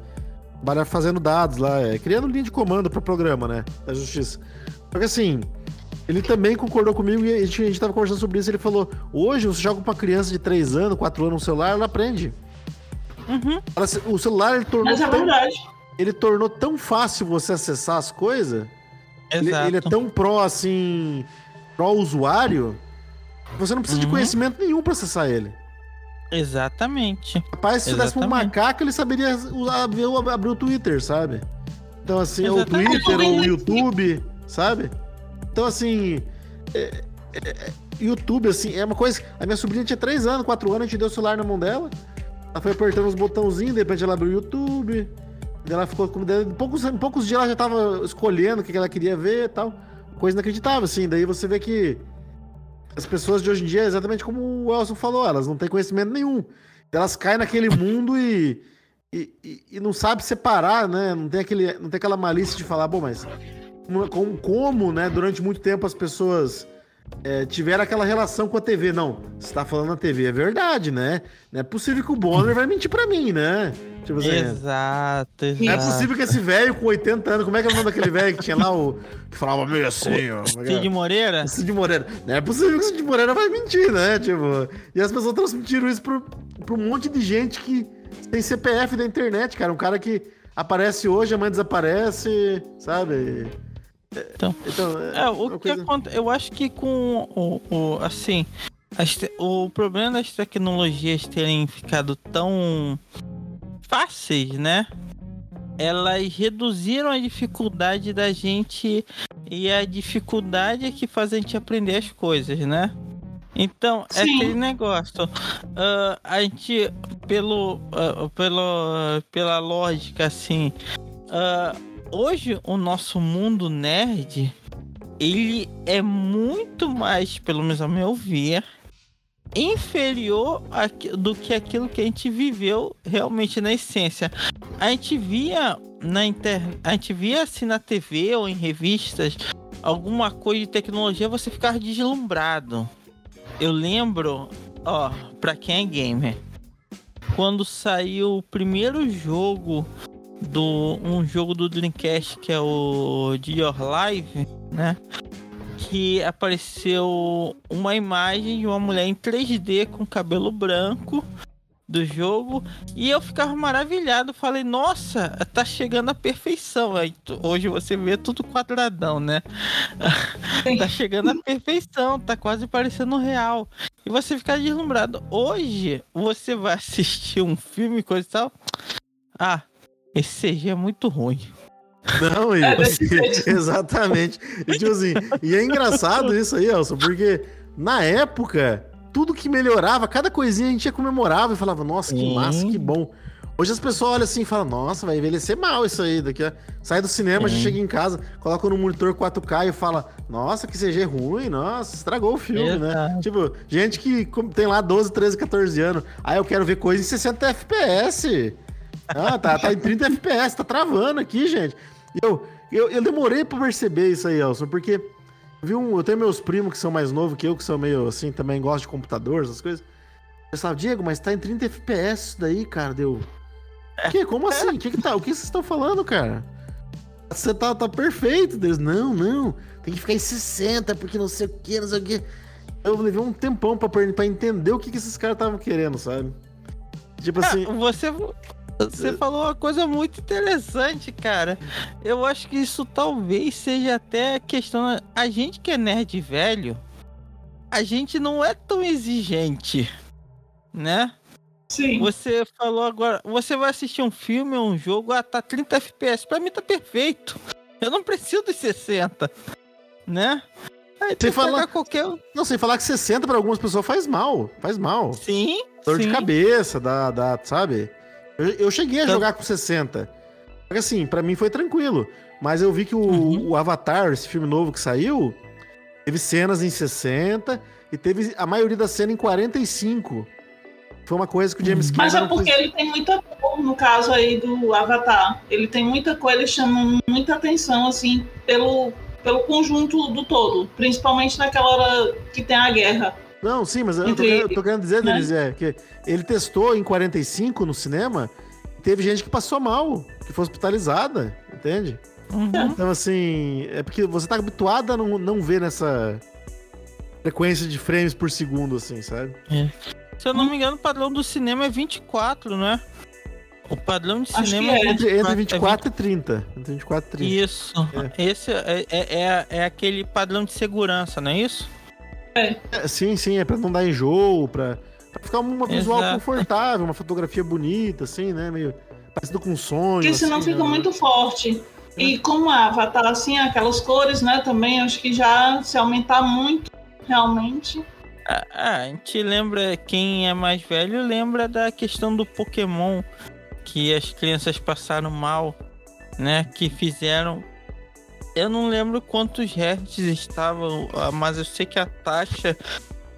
trabalha fazendo dados lá, é, criando linha de comando para programa, né, da Justiça. Só que assim, ele também concordou comigo e a gente, a gente tava conversando sobre isso, ele falou, hoje você joga pra criança de 3 anos, 4 anos no celular, ela aprende. Uhum. o celular, ele tornou... Mas é tão, verdade. Ele tornou tão fácil você acessar as coisas, ele, ele, é tão pró, assim, pró-usuário, você não precisa uhum. de conhecimento nenhum para acessar ele. Exatamente. Rapaz, se tivesse um macaco, ele saberia abrir, abrir o Twitter, sabe? Então, assim, ou o Twitter, ou o (laughs) YouTube, sabe? Então, assim. É, é, é, YouTube, assim, é uma coisa. A minha sobrinha tinha 3 anos, 4 anos, a gente deu o celular na mão dela. Ela foi apertando os botãozinhos, de repente ela abriu o YouTube. Ela ficou com. Em poucos, em poucos dias ela já tava escolhendo o que ela queria ver e tal. Coisa inacreditável, assim. Daí você vê que as pessoas de hoje em dia, exatamente como o Elson falou, elas não têm conhecimento nenhum. Elas caem naquele mundo e, e, e, não sabe separar, né? Não tem, aquele, não tem aquela malícia de falar, bom, mas como, como né, durante muito tempo as pessoas é, tiveram aquela relação com a TV. Não, você tá falando na TV, é verdade, né? Não é possível que o Bonner vai mentir pra mim, né? Tipo assim, exato, exato. Não é possível que esse velho com 80 anos, como é que é o nome daquele velho que tinha lá o. que falava meio assim, ó. É Cid Moreira? Cid Moreira. Não é possível que o Cid Moreira vai mentir, né? Tipo. E as pessoas transmitiram isso pro, pro um monte de gente que tem CPF da internet, cara. Um cara que aparece hoje, amanhã desaparece, sabe? Então, então é, é o que coisa... acontece, eu acho que com o, o assim, te... o problema das tecnologias terem ficado tão fáceis, né? Elas reduziram a dificuldade da gente e a dificuldade é que faz a gente aprender as coisas, né? Então, é Sim. é aquele negócio. Uh, a gente, pelo, uh, pelo, pela lógica, assim, uh, hoje o nosso mundo nerd, ele é muito mais, pelo menos ao meu ver, inferior a, do que aquilo que a gente viveu realmente na essência. A gente via na internet, a gente via assim na TV ou em revistas alguma coisa de tecnologia, você ficava deslumbrado. Eu lembro, ó, para quem é gamer, quando saiu o primeiro jogo do um jogo do Dreamcast que é o Your Life, né? que apareceu uma imagem de uma mulher em 3D com cabelo branco do jogo e eu ficava maravilhado. Falei, nossa, tá chegando a perfeição. Aí, hoje você vê tudo quadradão, né? (laughs) tá chegando a perfeição, tá quase parecendo real. E você fica deslumbrado. Hoje você vai assistir um filme, coisa e tal. Ah, esse CG é muito ruim. Não, e, (laughs) assim, exatamente. E, tipo assim, e é engraçado isso aí, Elson, porque na época tudo que melhorava, cada coisinha a gente ia comemorava e falava, nossa, que Sim. massa, que bom. Hoje as pessoas olham assim e falam, nossa, vai envelhecer mal isso aí. Daqui a... Sai do cinema, Sim. já chega em casa, coloca no monitor 4K e fala, nossa, que CG ruim, nossa, estragou o filme, né? Exato. né? Tipo, gente que tem lá 12, 13, 14 anos, aí ah, eu quero ver coisa em 60 FPS. Ah, tá, tá em 30 FPS, tá travando aqui, gente. Eu, eu, eu demorei pra perceber isso aí, Elson, porque vi um, eu tenho meus primos que são mais novos que eu, que são meio assim, também gostam de computador, essas coisas. Eu falava, Diego, mas tá em 30 FPS isso daí, cara. Deu. Que? Como assim? que que tá? O que vocês estão falando, cara? Você tá, tá perfeito. Deus, não, não. Tem que ficar em 60, porque não sei o que, não sei o que. Eu levei um tempão pra, pra entender o que, que esses caras estavam querendo, sabe? Tipo é, assim. você, você falou uma coisa muito interessante, cara. Eu acho que isso talvez seja até questão. A gente que é nerd velho, a gente não é tão exigente, né? Sim. Você falou agora, você vai assistir um filme ou um jogo, ah, tá 30 FPS. Pra mim tá perfeito. Eu não preciso de 60, né? Aí sem falar qualquer Não, sem falar que 60 para algumas pessoas faz mal, faz mal. Sim. Dor sim. de cabeça, dá, dá, sabe? Eu, eu cheguei a então... jogar com 60. Porque assim, para mim foi tranquilo. Mas eu vi que o, uhum. o, Avatar, esse filme novo que saiu, teve cenas em 60 e teve a maioria da cena em 45. Foi uma coisa que o James Cameron... Mas é porque ele tem muita cor, no caso aí do Avatar. Ele tem muita cor, ele chama muita atenção, assim, pelo, pelo conjunto do todo. Principalmente naquela hora que tem a guerra. Não, sim, mas eu tô, eu tô, querendo dizer, né? Denise, é que ele testou em 45 no cinema, teve gente que passou mal, que foi hospitalizada, entende? Uhum. Então, assim, é porque você tá habituado a não, não ver nessa frequência de frames por segundo, assim, sabe? É. Se eu não me engano, o padrão do cinema é 24, né? O padrão de Acho cinema é, é entre, entre 24 é 20... e 30. Entre 24 e 30. Isso. É. Esse é, é, é, é aquele padrão de segurança, não é isso? É. é. sim, sim, é pra não dar enjoo, pra, pra ficar uma visual Exato. confortável, uma fotografia bonita, assim, né? Meio parecido com um sonho. Porque senão assim, fica né? muito forte. E é. como a Avatar, assim, aquelas cores, né, também, acho que já se aumentar muito, realmente. Ah, ah, a gente lembra, quem é mais velho lembra da questão do Pokémon, que as crianças passaram mal, né? Que fizeram eu não lembro quantos hertz estavam, ah, mas eu sei que a taxa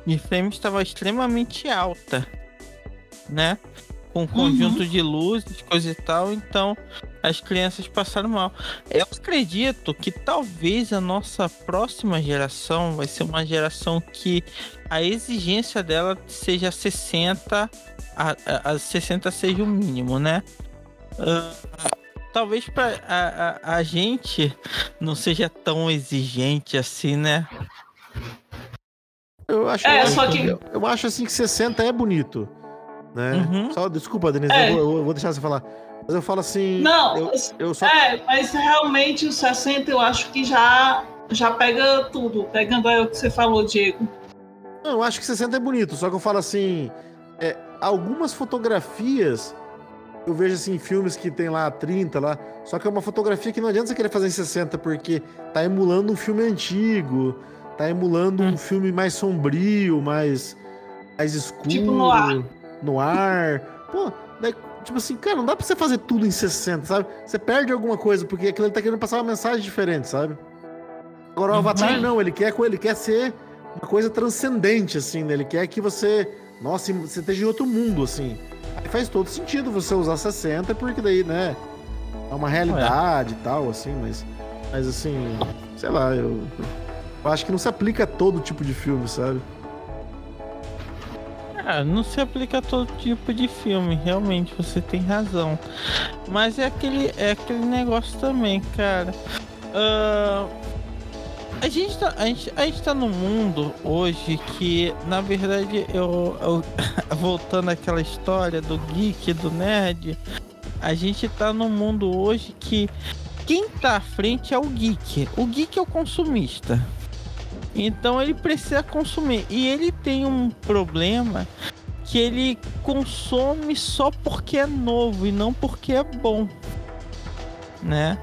de frames estava extremamente alta, né? Com um conjunto uhum. de luzes, coisa e tal, então as crianças passaram mal. Eu acredito que talvez a nossa próxima geração vai ser uma geração que a exigência dela seja 60, a, a, a 60 seja o mínimo, né? Uh, talvez para a, a, a, gente não seja tão exigente assim, né? Eu acho, é, eu, só que... eu, eu acho assim que 60 é bonito. Né? Uhum. Só, desculpa, Denise, é. eu, vou, eu, vou, deixar você falar. Mas eu falo assim. Não, eu, eu só... é, mas realmente o 60 eu acho que já, já pega tudo, pegando aí o que você falou, Diego. Não, eu acho que 60 é bonito, só que eu falo assim. É, algumas fotografias eu vejo assim filmes que tem lá 30 lá, só que é uma fotografia que não adianta você querer fazer em 60 porque tá emulando um filme antigo, tá emulando um hum. filme mais sombrio, mais mais escuro, tipo no ar. No ar. Pô, daí, tipo assim, cara, não dá pra você fazer tudo em 60, sabe? Você perde alguma coisa porque aquilo ele tá querendo passar uma mensagem diferente, sabe? Agora o Avatar uhum. não, ele quer ele quer ser uma coisa transcendente assim, né? Ele quer que você, nossa, você esteja em outro mundo assim faz todo sentido você usar 60, porque daí, né? É uma realidade e tal, assim, mas. Mas assim, sei lá, eu, eu acho que não se aplica a todo tipo de filme, sabe? Ah, não se aplica a todo tipo de filme, realmente, você tem razão. Mas é aquele, é aquele negócio também, cara. Uh, A gente, tá, a, gente, a gente tá num mundo hoje que, na verdade, eu, eu (laughs) voltando àquela história do geek, do nerd, a gente tá num mundo hoje que quem tá à frente é o geek. O geek é o consumista. Então ele precisa consumir. E ele tem um problema que ele consome só porque é novo e não porque é bom. Né?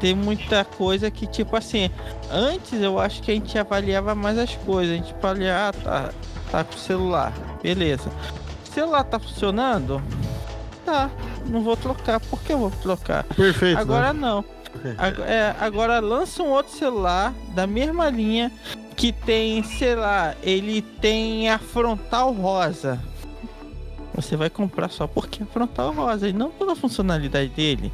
Tem muita coisa que, tipo assim, antes eu acho que a gente avaliava mais as coisas. A gente avaliava, ah, tá, tá com o celular, beleza. O celular tá funcionando? Tá, não vou trocar. Por que eu vou trocar? Perfeito. Agora né? não. Agora, é, agora lança um outro celular da mesma linha que tem, sei lá, ele tem a frontal rosa. Você vai comprar só porque é frontal rosa e não pela funcionalidade dele.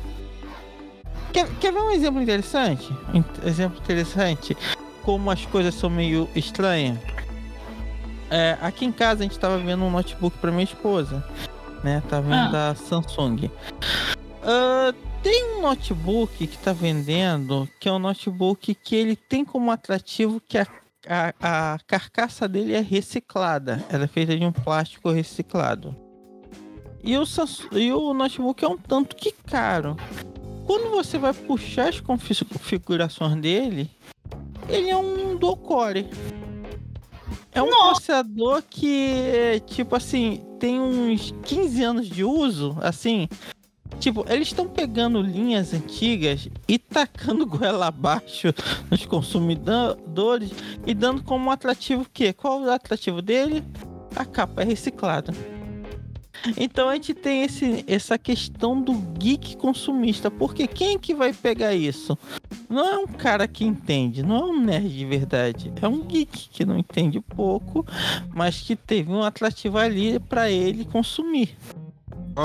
Quer, quer ver um exemplo interessante? Um exemplo interessante como as coisas são meio estranhas. É, aqui em casa a gente tava vendo um notebook para minha esposa, né? Tá vendo Ah. da Samsung. Ah, tem um notebook que tá vendendo que é um notebook que ele tem como atrativo que a, a, a carcaça dele é reciclada. Ela é feita de um plástico reciclado. E o, Samsung- e o notebook é um tanto que caro. Quando você vai puxar as configurações dele, ele é um dual core. É um Nossa. processador que, tipo assim, tem uns 15 anos de uso, assim. Tipo, eles estão pegando linhas antigas e tacando (laughs) goela abaixo nos consumidores e dando como atrativo o quê? Qual é o atrativo dele? A capa é reciclada. Então a gente tem esse, essa questão do geek consumista, porque quem é que vai pegar isso? Não é um cara que entende, não é um nerd de verdade, é um geek que não entende pouco, mas que teve um atrativo ali para ele consumir.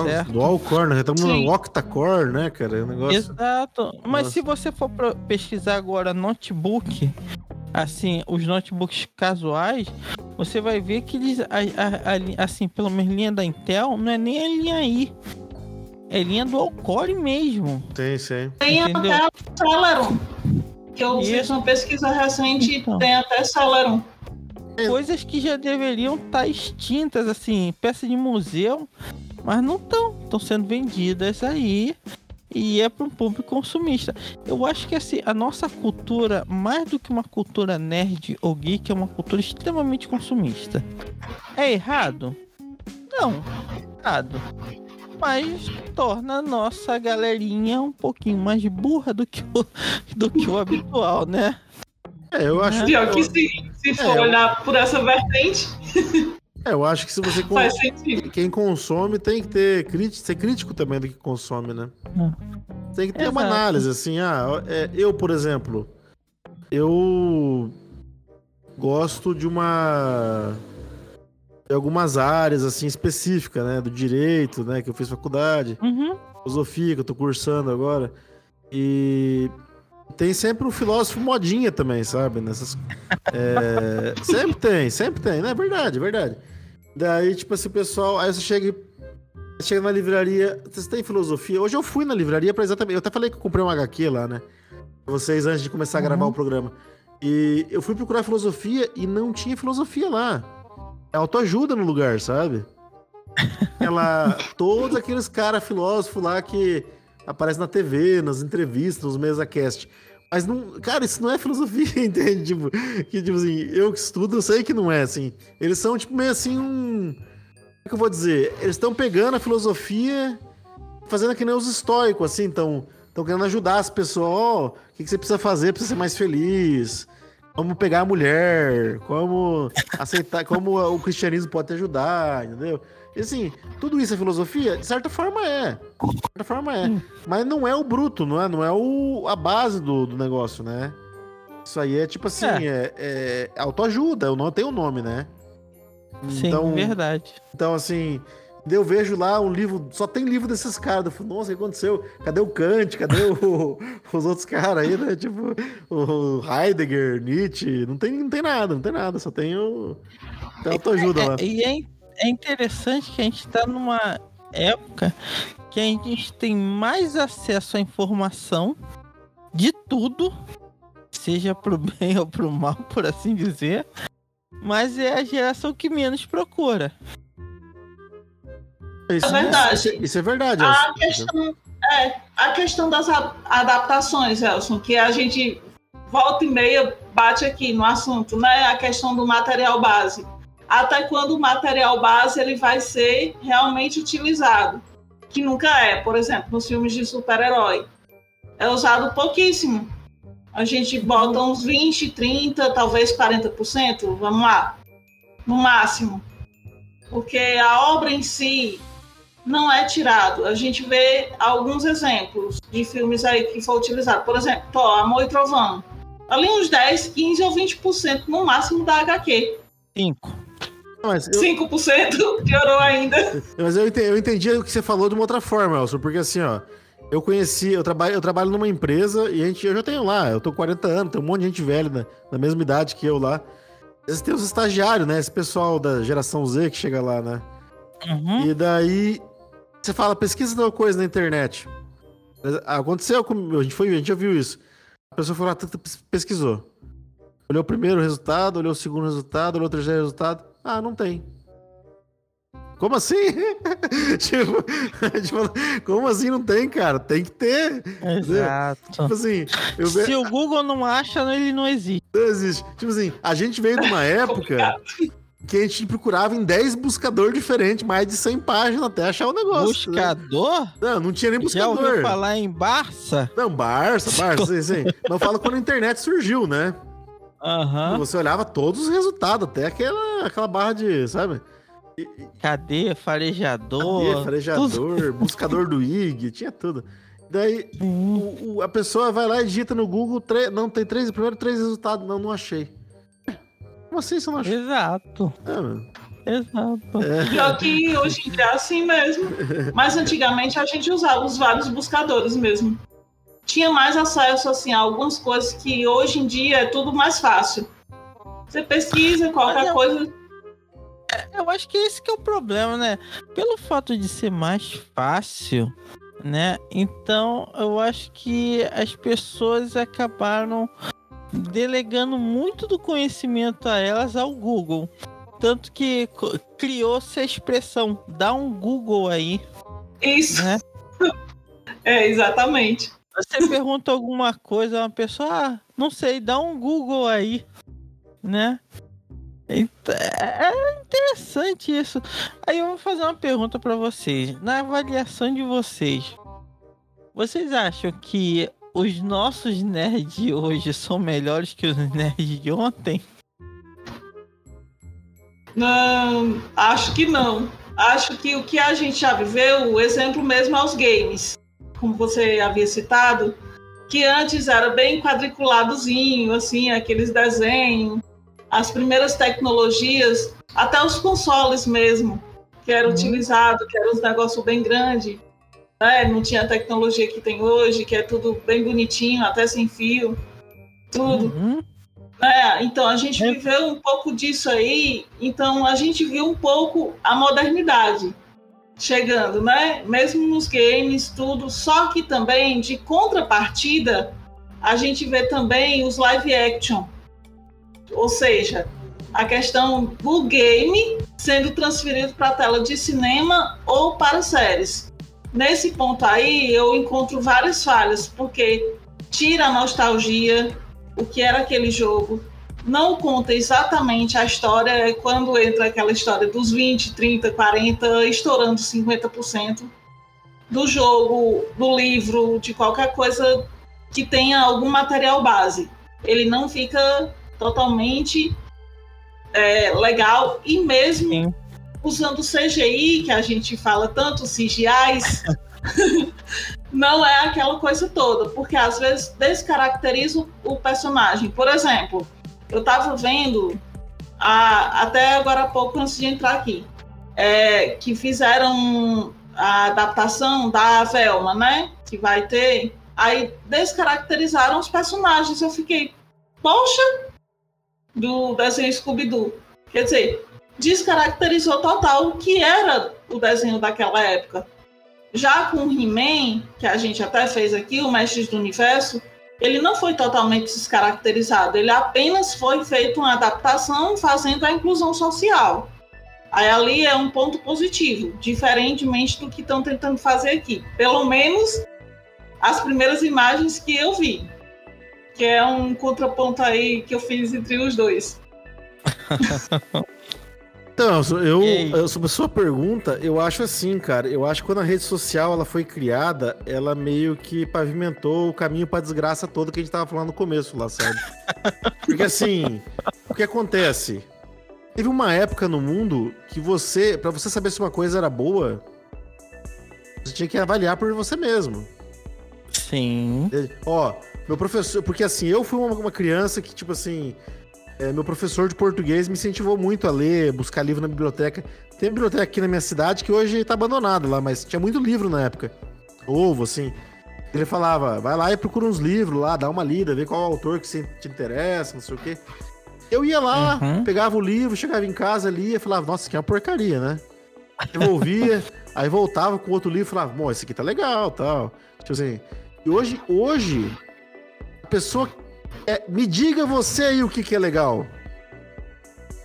Certo. Dual core, né? Estamos no octa-core, né, cara? É um negócio... Exato. Mas Nossa. se você for pesquisar agora notebook, assim, os notebooks casuais, você vai ver que eles, a- a- a assim, pelo menos linha da Intel, não é nem a linha I. É linha do Core mesmo. Tem, sim. Tem até o Celeron. Que eu Isso. fiz uma pesquisa recente Então. tem até Celeron. Coisas que já deveriam estar extintas, assim, peça de museu, mas não estão. Estão sendo vendidas aí e é para um público consumista. Eu acho que assim, a nossa cultura, mais do que uma cultura nerd ou geek, é uma cultura extremamente consumista. É errado? Não, errado. Mas torna a nossa galerinha um pouquinho mais burra do que o, do que o habitual, né? É, eu acho... Pior que se, se for É, eu- olhar por essa vertente, É, eu acho que se você... (laughs) con- faz sentido. Quem consome tem que ter... crítico, ser crítico também do que consome, né? Hum. Tem que ter uma Exato. análise, assim, ah, é, eu, por exemplo, eu gosto de uma de algumas áreas assim específicas, né, do direito, né, que eu fiz faculdade, Uhum. filosofia que eu tô cursando agora. E tem sempre um filósofo modinha também, sabe? Nessas é, sempre tem, sempre tem, né? Verdade, verdade. Daí, tipo assim, o pessoal, aí você chega e Chega na livraria, vocês têm filosofia? Hoje eu fui na livraria pra exatamente. Eu até falei que eu comprei um HQ lá, né? Pra Vocês antes de começar a gravar Uhum. o programa. E eu fui procurar filosofia e não tinha filosofia lá. É autoajuda no lugar, sabe? Ela. Todos aqueles caras filósofos lá que aparecem na TV, nas entrevistas, nos mesa cast. Mas não. Cara, isso não é filosofia, (laughs) entende? Tipo, que, tipo assim, eu que estudo, eu sei que não é assim. Eles são, tipo, meio assim, um. Como é que eu vou dizer? Eles estão pegando a filosofia, fazendo que nem os estoicos, assim, então. Estão querendo ajudar as pessoas. Ó, o que, que você precisa fazer você ser mais feliz? Como pegar a mulher? Como aceitar? como o cristianismo pode te ajudar, entendeu? E assim, tudo isso é filosofia? De certa forma é. De certa forma é. Mas não é o bruto, não é? Não é o, a base do, do negócio, né? Isso aí é tipo assim, é, é autoajuda, eu não tenho o nome, né? Sim, Então, verdade. então, assim, eu vejo lá um livro, só tem livro desses caras. Eu falo, nossa, o que aconteceu? Cadê o Kant? Cadê o- (laughs) os outros caras aí, né? Tipo, o Heidegger, Nietzsche. Não tem, não tem nada, não tem nada, só tem o. Tem autoajuda lá. É, e é, é interessante que a gente está numa época que a gente tem mais acesso à informação de tudo seja pro (laughs) bem ou pro mal, por assim dizer, mas é a geração que menos procura. Isso, É verdade. Isso, isso é verdade. A questão, é, a questão das adaptações, Elson, que a gente volta e meia bate aqui no assunto, né? A questão do material base. Até quando o material base ele vai ser realmente utilizado, que nunca é, por exemplo, nos filmes de super-herói. É usado pouquíssimo. A gente bota uns 20, 30, talvez 40%, vamos lá, no máximo. Porque a obra em si, não é tirado. A gente vê alguns exemplos de filmes aí que foi utilizado. Por exemplo, Thor, Amor e Trovão. Ali uns 10, 15 ou 20% no máximo da HQ. Cinco. Mas eu, 5% (laughs) piorou ainda. mas eu entendi, eu entendi o que você falou de uma outra forma, Elson, porque assim, ó. Eu conheci, eu trabalho, eu trabalho numa empresa e a gente, eu já tenho lá, eu tô com 40 anos, tem um monte de gente velha né, da mesma idade que eu lá. Eles têm os estagiários, né? Esse pessoal da geração Z que chega lá, né? Uhum. E daí você fala, pesquisa uma coisa na internet. Aconteceu com. A gente, foi, a gente já viu isso. A pessoa foi lá, t- pesquisou. Olhou o primeiro resultado, olhou o segundo resultado, olhou o terceiro resultado. Ah, não tem. Como assim? (laughs) tipo, (laughs) tipo, como assim não tem, cara? Tem que ter. Exato. Tipo assim, eu ve... Se o Google não acha, ele não existe. não existe. Tipo assim, a gente veio de uma (laughs) época que a gente procurava em 10 buscadores diferentes, mais de 100 páginas até achar o negócio. né? Buscador? Não, não tinha nem Já ouviu buscador. falar em Barça? Não, Barça, Barça, sim, sim. Não fala quando a internet surgiu, né? Aham. Você olhava todos os resultados, até aquela, aquela barra de, sabe? E- Cadê? Farejador? Cadê? Farejador, buscador do IG, tinha tudo. Daí Hum. o- o- a pessoa vai lá e digita no Google, tre- não, tem três, primeiro três resultados, não, não achei. Como assim você não achou? Exato. Ah, mano. Exato. É. Pior que hoje em dia é assim mesmo. (laughs) Mas antigamente a gente usava os vários buscadores mesmo. Tinha mais acesso assim, a algumas coisas que hoje em dia é tudo mais fácil. Você pesquisa qualquer é- coisa. Eu acho que esse que é o problema, né? Pelo fato de ser mais fácil, né? Então eu acho que as pessoas acabaram delegando muito do conhecimento a elas ao Google. Tanto que criou-se a expressão dá um Google aí, Isso, né? (laughs) é, exatamente. Você pergunta alguma coisa a uma pessoa, ah, não sei, dá um Google aí, né? Então, É é interessante isso. Aí eu vou fazer uma pergunta pra vocês. Na avaliação de vocês, vocês acham que os nossos nerds de hoje são melhores que os nerds de ontem? Não, acho que não. Acho que o que a gente já viveu, o exemplo mesmo aos games, como você havia citado, que antes era bem quadriculadozinho, assim, aqueles desenhos, as primeiras tecnologias, até os consoles mesmo, que era Uhum. utilizado, que era uns negócios bem grandes, né? Não tinha a tecnologia que tem hoje, que é tudo bem bonitinho, até sem fio, tudo. Uhum. É, então a gente É. viveu um pouco disso aí, então a gente viu um pouco a modernidade chegando, né? Mesmo nos games, tudo, só que também de contrapartida, a gente vê também os live action. Ou seja, a questão do game sendo transferido para a tela de cinema ou para séries. Nesse ponto aí, eu encontro várias falhas, porque tira a nostalgia, o que era aquele jogo, não conta exatamente a história, é quando entra aquela história dos 20, 30, 40, estourando 50% do jogo, do livro, de qualquer coisa que tenha algum material base. Ele não fica totalmente é, legal e mesmo Sim. usando CGI, que a gente fala tanto, CGIs, (laughs) não é aquela coisa toda, porque às vezes descaracteriza o- o personagem. Por exemplo, eu tava vendo a- até agora há pouco, antes de entrar aqui, é, que fizeram a adaptação da Velma, né? Que vai ter. Aí descaracterizaram os personagens. Eu fiquei, poxa, do desenho Scooby-Doo. Quer dizer, descaracterizou total o que era o desenho daquela época. Já com o He-Man, que a gente até fez aqui, o Mestres do Universo, ele não foi totalmente descaracterizado, ele apenas foi feito uma adaptação fazendo a inclusão social. Aí ali é um ponto positivo, diferentemente do que estão tentando fazer aqui. Pelo menos as primeiras imagens que eu vi, que é um contraponto aí que eu fiz entre os dois. (laughs) Então, eu, eu, sobre a sua pergunta, eu acho assim, cara. Eu acho que quando a rede social ela foi criada, ela meio que pavimentou o caminho pra desgraça toda que a gente tava falando no começo lá, sabe? (laughs) Porque assim, o que acontece? Teve uma época no mundo que você, para você saber se uma coisa era boa, você tinha que avaliar por você mesmo. Sim. Ó, meu professor, porque assim, eu fui uma, uma criança que, tipo assim, é, meu professor de português me incentivou muito a ler, buscar livro na biblioteca. Tem biblioteca aqui na minha cidade que hoje tá abandonada lá, mas tinha muito livro na época. Novo, assim. Ele falava, vai lá e procura uns livros lá, dá uma lida, vê qual autor que te interessa, não sei o quê. Eu ia lá, uhum. pegava o livro, chegava em casa, lia e falava, nossa, isso aqui é uma porcaria, né? Devolvia, (laughs) aí voltava com outro livro e falava, bom, esse aqui tá legal, tal. Tipo assim. E hoje, hoje, a pessoa é, me diga você aí o que, que é legal.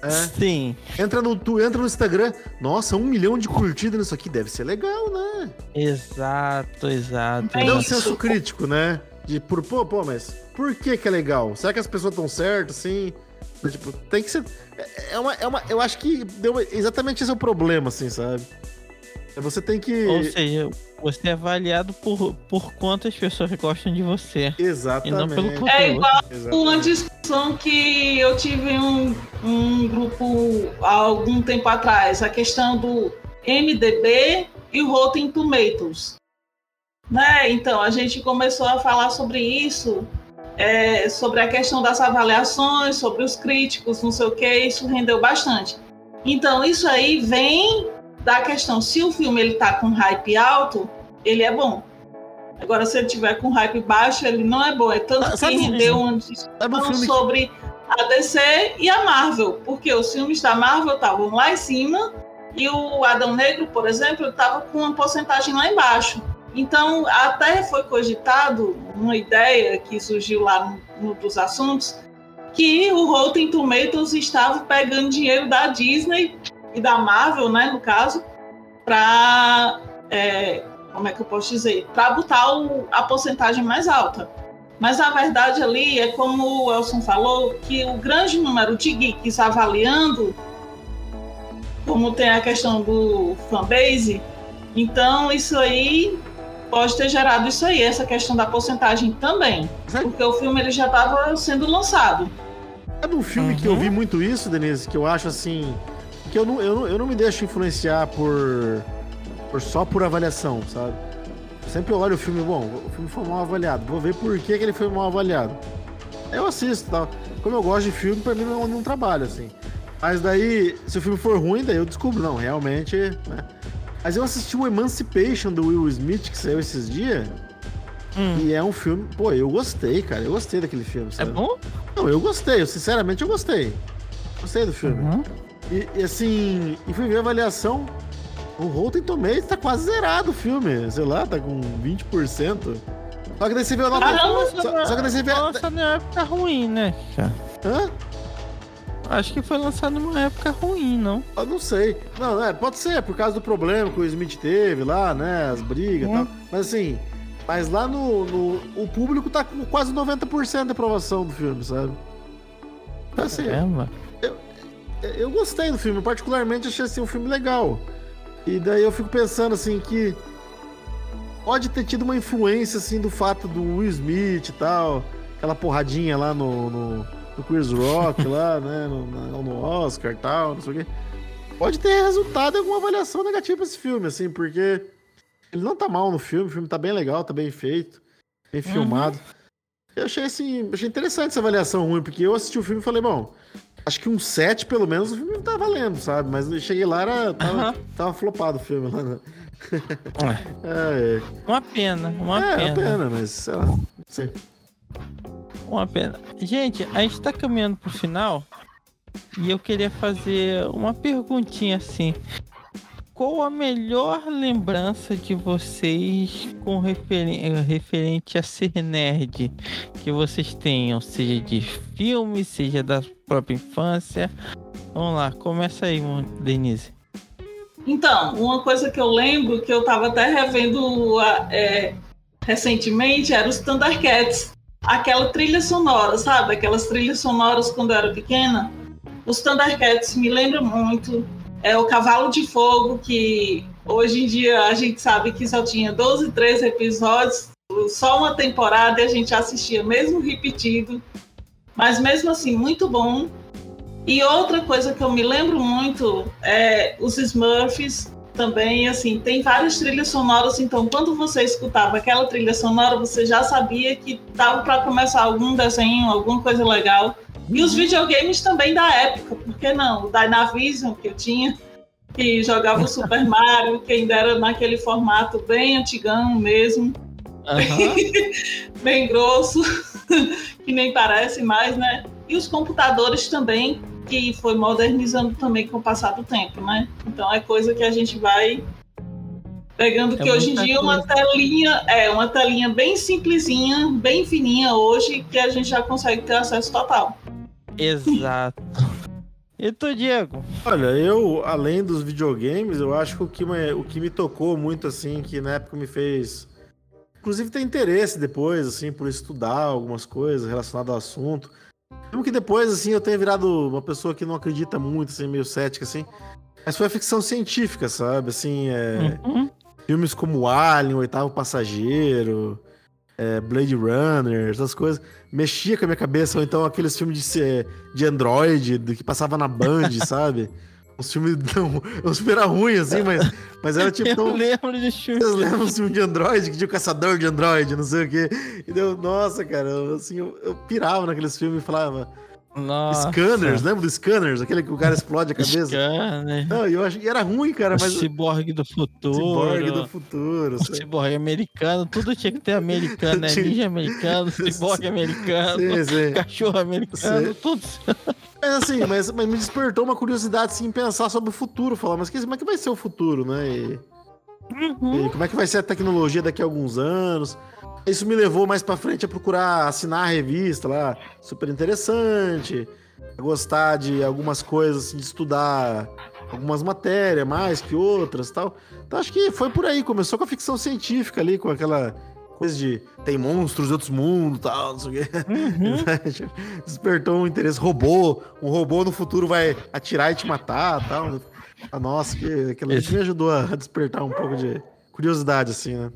É. Sim. Entra no, tu entra no Instagram, nossa, um milhão de curtidas nisso aqui, deve ser legal, né? Exato, exato. É um senso crítico, né? De por, pô, pô, mas por que que é legal? Será que as pessoas estão certas, assim? Tipo, tem que ser. É, é uma, é uma, eu acho que deu exatamente esse é o problema, assim, sabe? É, você tem que. Ou seja, você é avaliado por, por quantas pessoas gostam de você. Exatamente. E não pelo conteúdo. É igual Exatamente. uma discussão que eu tive em um, um grupo há algum tempo atrás, a questão do MDB e o Rotten Tomatoes. Né? Então, a gente começou a falar sobre isso, é, sobre a questão das avaliações, sobre os críticos, não sei o que, isso rendeu bastante. Então, isso aí vem da questão, se o filme ele tá com hype alto, ele é bom. Agora, se ele tiver com hype baixo, ele não é bom. É tanto ah, que rendeu uma discussão sobre a DC e a Marvel, porque os filmes da Marvel estavam lá em cima e o Adão Negro, por exemplo, estava com uma porcentagem lá embaixo. Então, até foi cogitado uma ideia que surgiu lá no, no dos assuntos que o Rotten Tomatoes estava pegando dinheiro da Disney e da Marvel, né, no caso, para é, como é que eu posso dizer, para botar o, a porcentagem mais alta. Mas a verdade ali é como o Elson falou, que o grande número de geeks avaliando, como tem a questão do fanbase, então isso aí pode ter gerado isso aí, essa questão da porcentagem também, porque o filme ele já estava sendo lançado. É um filme uhum. que eu vi muito isso, Denise, que eu acho assim, que eu não, eu não, eu não me deixo influenciar por, por só por avaliação, sabe? Eu sempre olho o filme, bom, o filme foi mal avaliado, vou ver por que, que ele foi mal avaliado. Eu assisto, tá? Como eu gosto de filme, pra mim não, não trabalho, assim. Mas daí, se o filme for ruim, daí eu descubro, não, realmente, né? Mas eu assisti o Emancipation do Will Smith, que saiu esses dias. Hum. E é um filme, pô, eu gostei, cara. Eu gostei daquele filme, é sabe? É bom? Não, eu gostei, eu, sinceramente eu gostei. Gostei do filme. Uhum. E, e, assim, e fui ver a avaliação. O Rotten Tomatoes tá quase zerado o filme. Sei lá, tá com 20%. Só que daí você vê a nota. Nossa, só, só que daí você vê. Nossa, na época ruim, né? Hã? Acho que foi lançado numa época ruim, não? Eu não sei. Não, é, pode ser, por causa do problema que o Smith teve lá, né? As brigas e hum. tal. Mas assim, mas lá no, no, O público tá com quase 90% de aprovação do filme, sabe? Assim, Caramba eu gostei do filme, particularmente achei assim, um filme legal. E daí eu fico pensando assim que pode ter tido uma influência assim do fato do Will Smith e tal, aquela porradinha lá no, no, no Chris Rock (laughs) lá, né, no, no Oscar e tal, não sei o quê. Pode ter resultado em alguma avaliação negativa esse filme, assim, porque ele não tá mal no filme, o filme tá bem legal, tá bem feito, bem uhum. filmado. Eu achei assim, achei interessante essa avaliação ruim, porque eu assisti o filme e falei, bom, Acho que um 7, pelo menos, o filme não tá valendo, sabe? Mas eu cheguei lá, era, tava, tava flopado o filme lá. Né? É. (laughs) é. Uma pena, uma é, pena. uma pena, mas sei lá. Sim. Uma pena. Gente, a gente tá caminhando pro final e eu queria fazer uma perguntinha assim. Qual a melhor lembrança de vocês com referen referente a ser nerd que vocês tenham, seja de filme, seja da própria infância? Vamos lá, começa aí, Denise. Então, uma coisa que eu lembro, que eu estava até revendo é, recentemente, era os Thundercats. Aquela trilha sonora, sabe? Aquelas trilhas sonoras quando eu era pequena. Os Thundercats me lembram muito. É o Cavalo de Fogo, que hoje em dia a gente sabe que só tinha 12, 13 episódios, só uma temporada e a gente assistia mesmo repetido. Mas mesmo assim, muito bom. E outra coisa que eu me lembro muito é os Smurfs também, assim, tem várias trilhas sonoras, então quando você escutava aquela trilha sonora, você já sabia que estava para começar algum desenho, alguma coisa legal. E os videogames também da época, por que não? O Dynavision que eu tinha, que jogava o Super (laughs) Mario, que ainda era naquele formato bem antigão mesmo. Uhum. (laughs) bem grosso, (laughs) que nem parece mais, né? E os computadores também, que foi modernizando também com o passar do tempo, né? Então é coisa que a gente vai pegando é que hoje em dia coisa. uma telinha é uma telinha bem simplesinha, bem fininha hoje que a gente já consegue ter acesso total. Exato. E tu, Diego? Olha, eu, além dos videogames, eu acho que o que me, o que me tocou muito, assim, que na época me fez, inclusive, ter interesse depois, assim, por estudar algumas coisas relacionadas ao assunto, mesmo que depois, assim, eu tenha virado uma pessoa que não acredita muito, assim, meio cética, assim. Mas foi a ficção científica, sabe? Assim, é... uhum. filmes como Alien, O Oitavo Passageiro, é, Blade Runner, essas coisas. Mexia com a minha cabeça, ou então aqueles filmes de, de Android, que passava na Band, (laughs) sabe? Os filmes não. Os filmes eram ruins, assim, mas, mas era (laughs) tipo. Eu lembro de filme. Vocês lembram os filmes de Android, que tinha o caçador de Android, não sei o quê. E deu, nossa, cara, eu, assim, eu, eu pirava naqueles filmes e falava. Nossa. Scanners, lembra do Scanners? Aquele que o cara explode a cabeça? Scanner. Não, eu que era ruim, cara, mas... O ciborgue do futuro. Ciborgue do futuro. O ciborgue americano, tudo tinha que ter americano, né? (laughs) Ninja americano, ciborgue americano, sim, sim. cachorro americano, sim. tudo. Mas assim, mas, mas, me despertou uma curiosidade, sim, pensar sobre o futuro, falar, mas como é que vai ser o futuro, né? E, uhum. e como é que vai ser a tecnologia daqui a alguns anos? Isso me levou mais para frente a procurar assinar a revista lá, super interessante, a gostar de algumas coisas, assim, de estudar algumas matérias mais que outras tal. Então acho que foi por aí, começou com a ficção científica ali, com aquela coisa de tem monstros de outros mundos tal, não sei o quê. Uhum. (laughs) Despertou um interesse. Robô, um robô no futuro vai atirar e te matar tal. Ah, nossa, que, aquilo me ajudou a despertar um pouco de curiosidade, assim, né?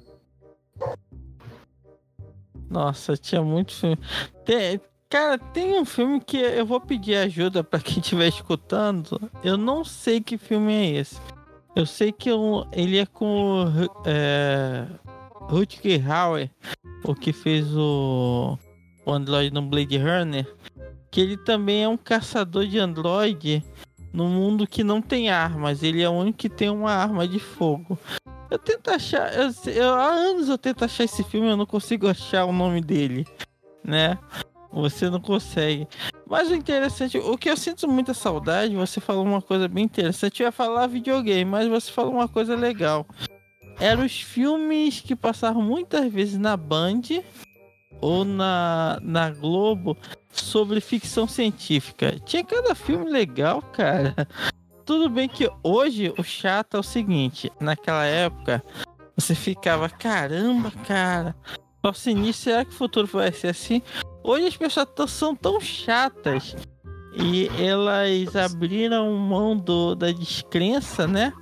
Nossa, tinha muito filme. Tem, cara, tem um filme que eu vou pedir ajuda para quem estiver escutando. Eu não sei que filme é esse. Eu sei que eu, ele é com é, Rutger Hauer, o que fez o, o Android no Blade Runner. Que ele também é um caçador de Android no mundo que não tem armas. Ele é o único que tem uma arma de fogo. Eu tento achar. Eu, eu, há anos eu tento achar esse filme, eu não consigo achar o nome dele, né? Você não consegue. Mas o interessante, o que eu sinto muita saudade, você falou uma coisa bem interessante. Eu ia falar videogame, mas você falou uma coisa legal. Eram os filmes que passavam muitas vezes na Band ou na, na Globo sobre ficção científica. Tinha cada filme legal, cara. Tudo bem que hoje o chato é o seguinte: naquela época você ficava, caramba, cara, nosso início, será que o futuro vai ser assim? Hoje as pessoas são tão chatas e elas abriram mão do, da descrença, né?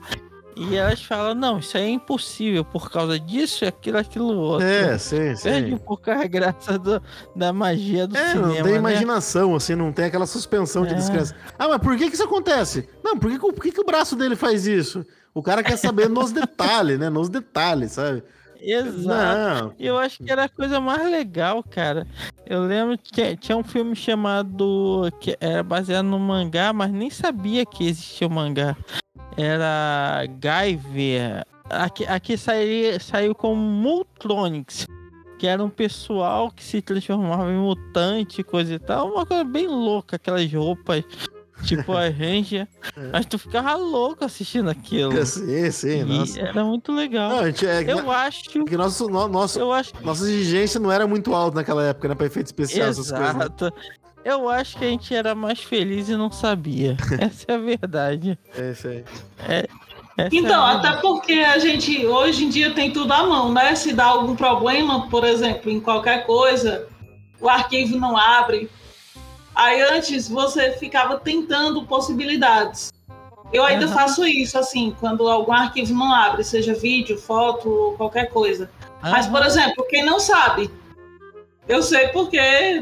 E elas falam, não, isso aí é impossível por causa disso, aquilo, aquilo outro. É, sim, sim. Perde um pouco a graça do, da magia do é, cinema. Não tem né? imaginação, assim, não tem aquela suspensão de é. descrença. Ah, mas por que, que isso acontece? Não, por que, por que, que o braço dele faz isso? O cara quer saber nos (laughs) detalhes, né? Nos detalhes, sabe? Exato. Não. Eu acho que era a coisa mais legal, cara. Eu lembro que tinha um filme chamado. que era baseado no mangá, mas nem sabia que existia o mangá era Guyver. Aqui, aqui saiu, saiu como Multronics, que era um pessoal que se transformava em mutante, coisa e tal. Uma coisa bem louca, aquelas roupas tipo a (laughs) Ranger. Mas tu ficava louco assistindo aquilo. (laughs) Sim, sim, nossa. era muito legal. Não, gente, é, eu na- acho. que nosso, no- nosso, Eu acho nossa exigência não era muito alta naquela época, né? Pra efeito especial, essas coisas. né? Eu acho que a gente era mais feliz e não sabia. (laughs) Essa é a verdade. É isso aí. Essa Então, é até porque a gente hoje em dia tem tudo à mão, né? Se dá algum problema, por exemplo, em qualquer coisa, o arquivo não abre. Aí antes você ficava tentando possibilidades. Eu ainda Aham. faço isso, assim, quando algum arquivo não abre, seja vídeo, foto ou qualquer coisa. Mas, por exemplo, quem não sabe, eu sei porque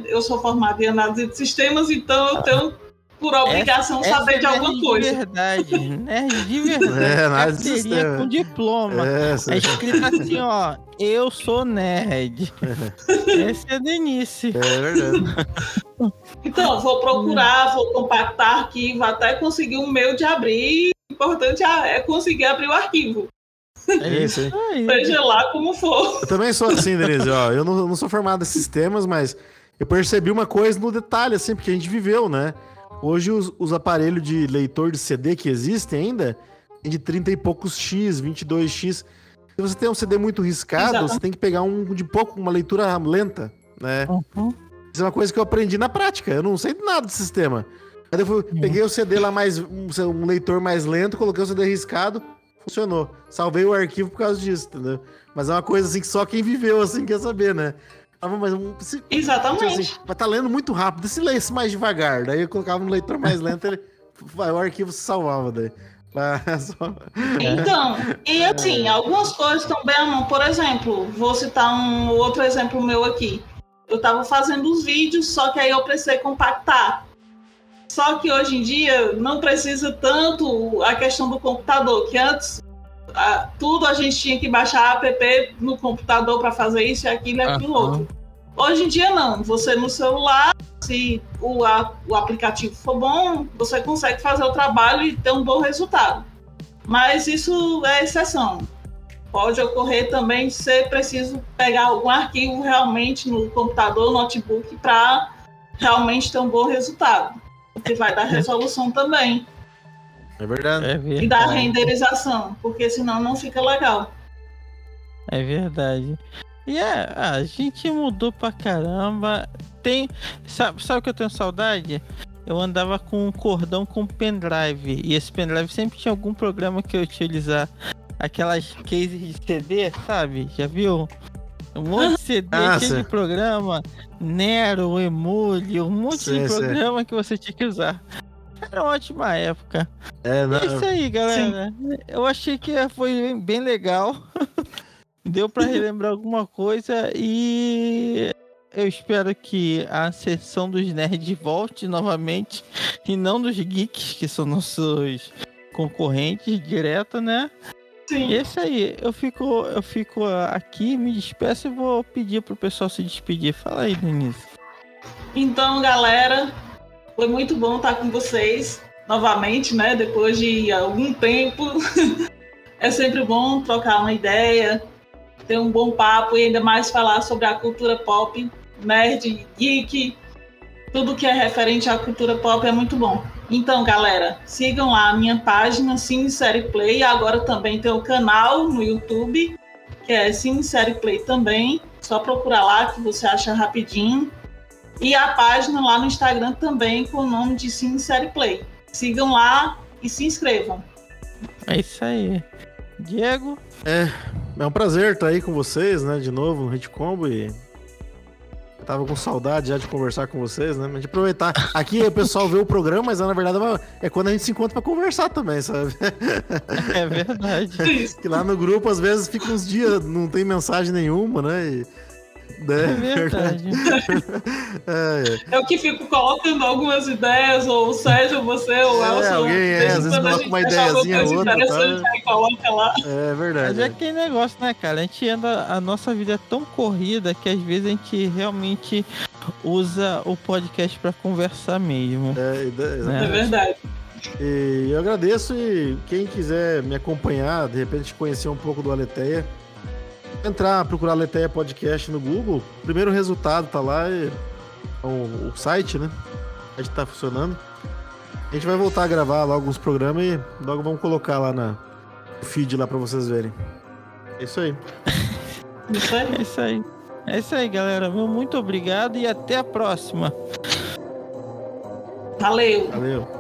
eu sou formada em análise de sistemas, então eu tenho por obrigação Essa saber é de alguma nerd coisa. De verdade, nerd de (laughs) verdade. É, análise de sistema. com diploma. É, É escrito assim, ó. Eu sou nerd. (laughs) Essa é a Denise. é verdade. Então, vou procurar, vou compactar arquivo até conseguir um meio de abrir. O importante é é conseguir abrir o arquivo, É Isso, hein? seja lá como for. Eu também sou assim, Denise, ó. Eu não, não sou formado em sistemas, mas eu percebi uma coisa no detalhe, assim, porque a gente viveu, né? Hoje os, os aparelhos de leitor de CD que existem ainda, tem de 30 e poucos X, 22X. Se você tem um CD muito riscado, Exato. você tem que pegar um de pouco, uma leitura lenta, né? Uhum. Isso é uma coisa que eu aprendi na prática. Eu não sei nada do sistema. Aí eu fui- peguei o CD lá mais. Um, um leitor mais lento, coloquei o CD riscado, funcionou. Salvei o arquivo por causa disso, entendeu? Mas é uma coisa assim que só quem viveu assim quer saber, né? Ah, mas um, se, tipo Exatamente. assim, vai tá lendo muito rápido, se lesse mais devagar? Daí eu colocava no leitor mais lento, ele, o arquivo se salvava daí. Mas Então, e assim, algumas coisas também. Por exemplo, vou citar um outro exemplo meu aqui. Eu estava fazendo os vídeos, só que aí eu precisei compactar. Só que hoje em dia não precisa tanto a questão do computador, que antes a- tudo a gente tinha que baixar app no computador para fazer isso e aquilo e aquilo Aham. outro. Hoje em dia não, você no celular, se o, a- o aplicativo for bom, você consegue fazer o trabalho e ter um bom resultado. Mas isso é exceção. Pode ocorrer também ser preciso pegar algum arquivo realmente no computador, notebook, para realmente ter um bom resultado. Porque vai dar resolução também. É verdade. É E dar verdade. renderização, porque senão não fica legal. É verdade. E é, a gente mudou pra caramba. Tem. Sabe, sabe o que eu tenho saudade? Eu andava com um cordão com pendrive. E esse pendrive sempre tinha algum programa que eu utilizar. Aquelas cases de CD, sabe? Já viu? Um monte de CD Ah, cheio sim. de programa. Nero, Emule, um monte Sim, de sim. programa que você tinha que usar. Era uma ótima época. É, não, É isso aí, galera. Eu achei que foi bem legal. (laughs) Deu pra relembrar alguma coisa e eu espero que a sessão dos nerds volte novamente e não dos geeks, que são nossos concorrentes direto, né? E Sim. é isso aí. Eu fico, eu fico aqui, me despeço e vou pedir pro pessoal se despedir. Fala aí, Denise. Então, galera, foi muito bom estar com vocês novamente, né? Depois de algum tempo. (laughs) é sempre bom trocar uma ideia, ter um bom papo e ainda mais falar sobre a cultura pop, nerd, geek, tudo que é referente à cultura pop é muito bom. Então, galera, sigam lá a minha página Cine Série Play. Agora também tem o canal no YouTube, que é Cine Série Play também. Só procurar lá que você acha rapidinho. E a página lá no Instagram também com o nome de Cine Série Play. Sigam lá e se inscrevam. É isso aí. Diego, É um prazer estar aí com vocês, né? De novo no Hit Combo e. Tava com saudade já de conversar com vocês, né? Mas de aproveitar. Aqui o pessoal vê o programa, mas na verdade é quando a gente se encontra pra conversar também, sabe? é verdade. (laughs) Que lá no grupo às vezes fica uns dias, não tem mensagem nenhuma, né? E, né? É verdade. (laughs) É, é. Eu que fico colocando algumas ideias, ou o Sérgio, ou você, ou o É, Elson. alguém, é, desde às vezes quando a coloca gente uma ideiazinha coisa outra, interessante, tá? aí coloca lá. é Mas verdade. é aquele negócio, né, cara? A gente anda. A nossa vida é tão corrida que às vezes a gente realmente usa o podcast pra conversar mesmo. É, é, É verdade. E eu agradeço e quem quiser me acompanhar, de repente conhecer um pouco do Aleteia, entrar, procurar Aleteia Podcast no Google. O primeiro resultado tá lá, e, é o, o site, né? A gente tá funcionando. A gente vai voltar a gravar logo uns programas e logo vamos colocar lá na feed lá pra vocês verem. É isso aí. (laughs) Isso aí. É isso aí. É isso aí, galera. Meu muito obrigado e até a próxima. Valeu. Valeu.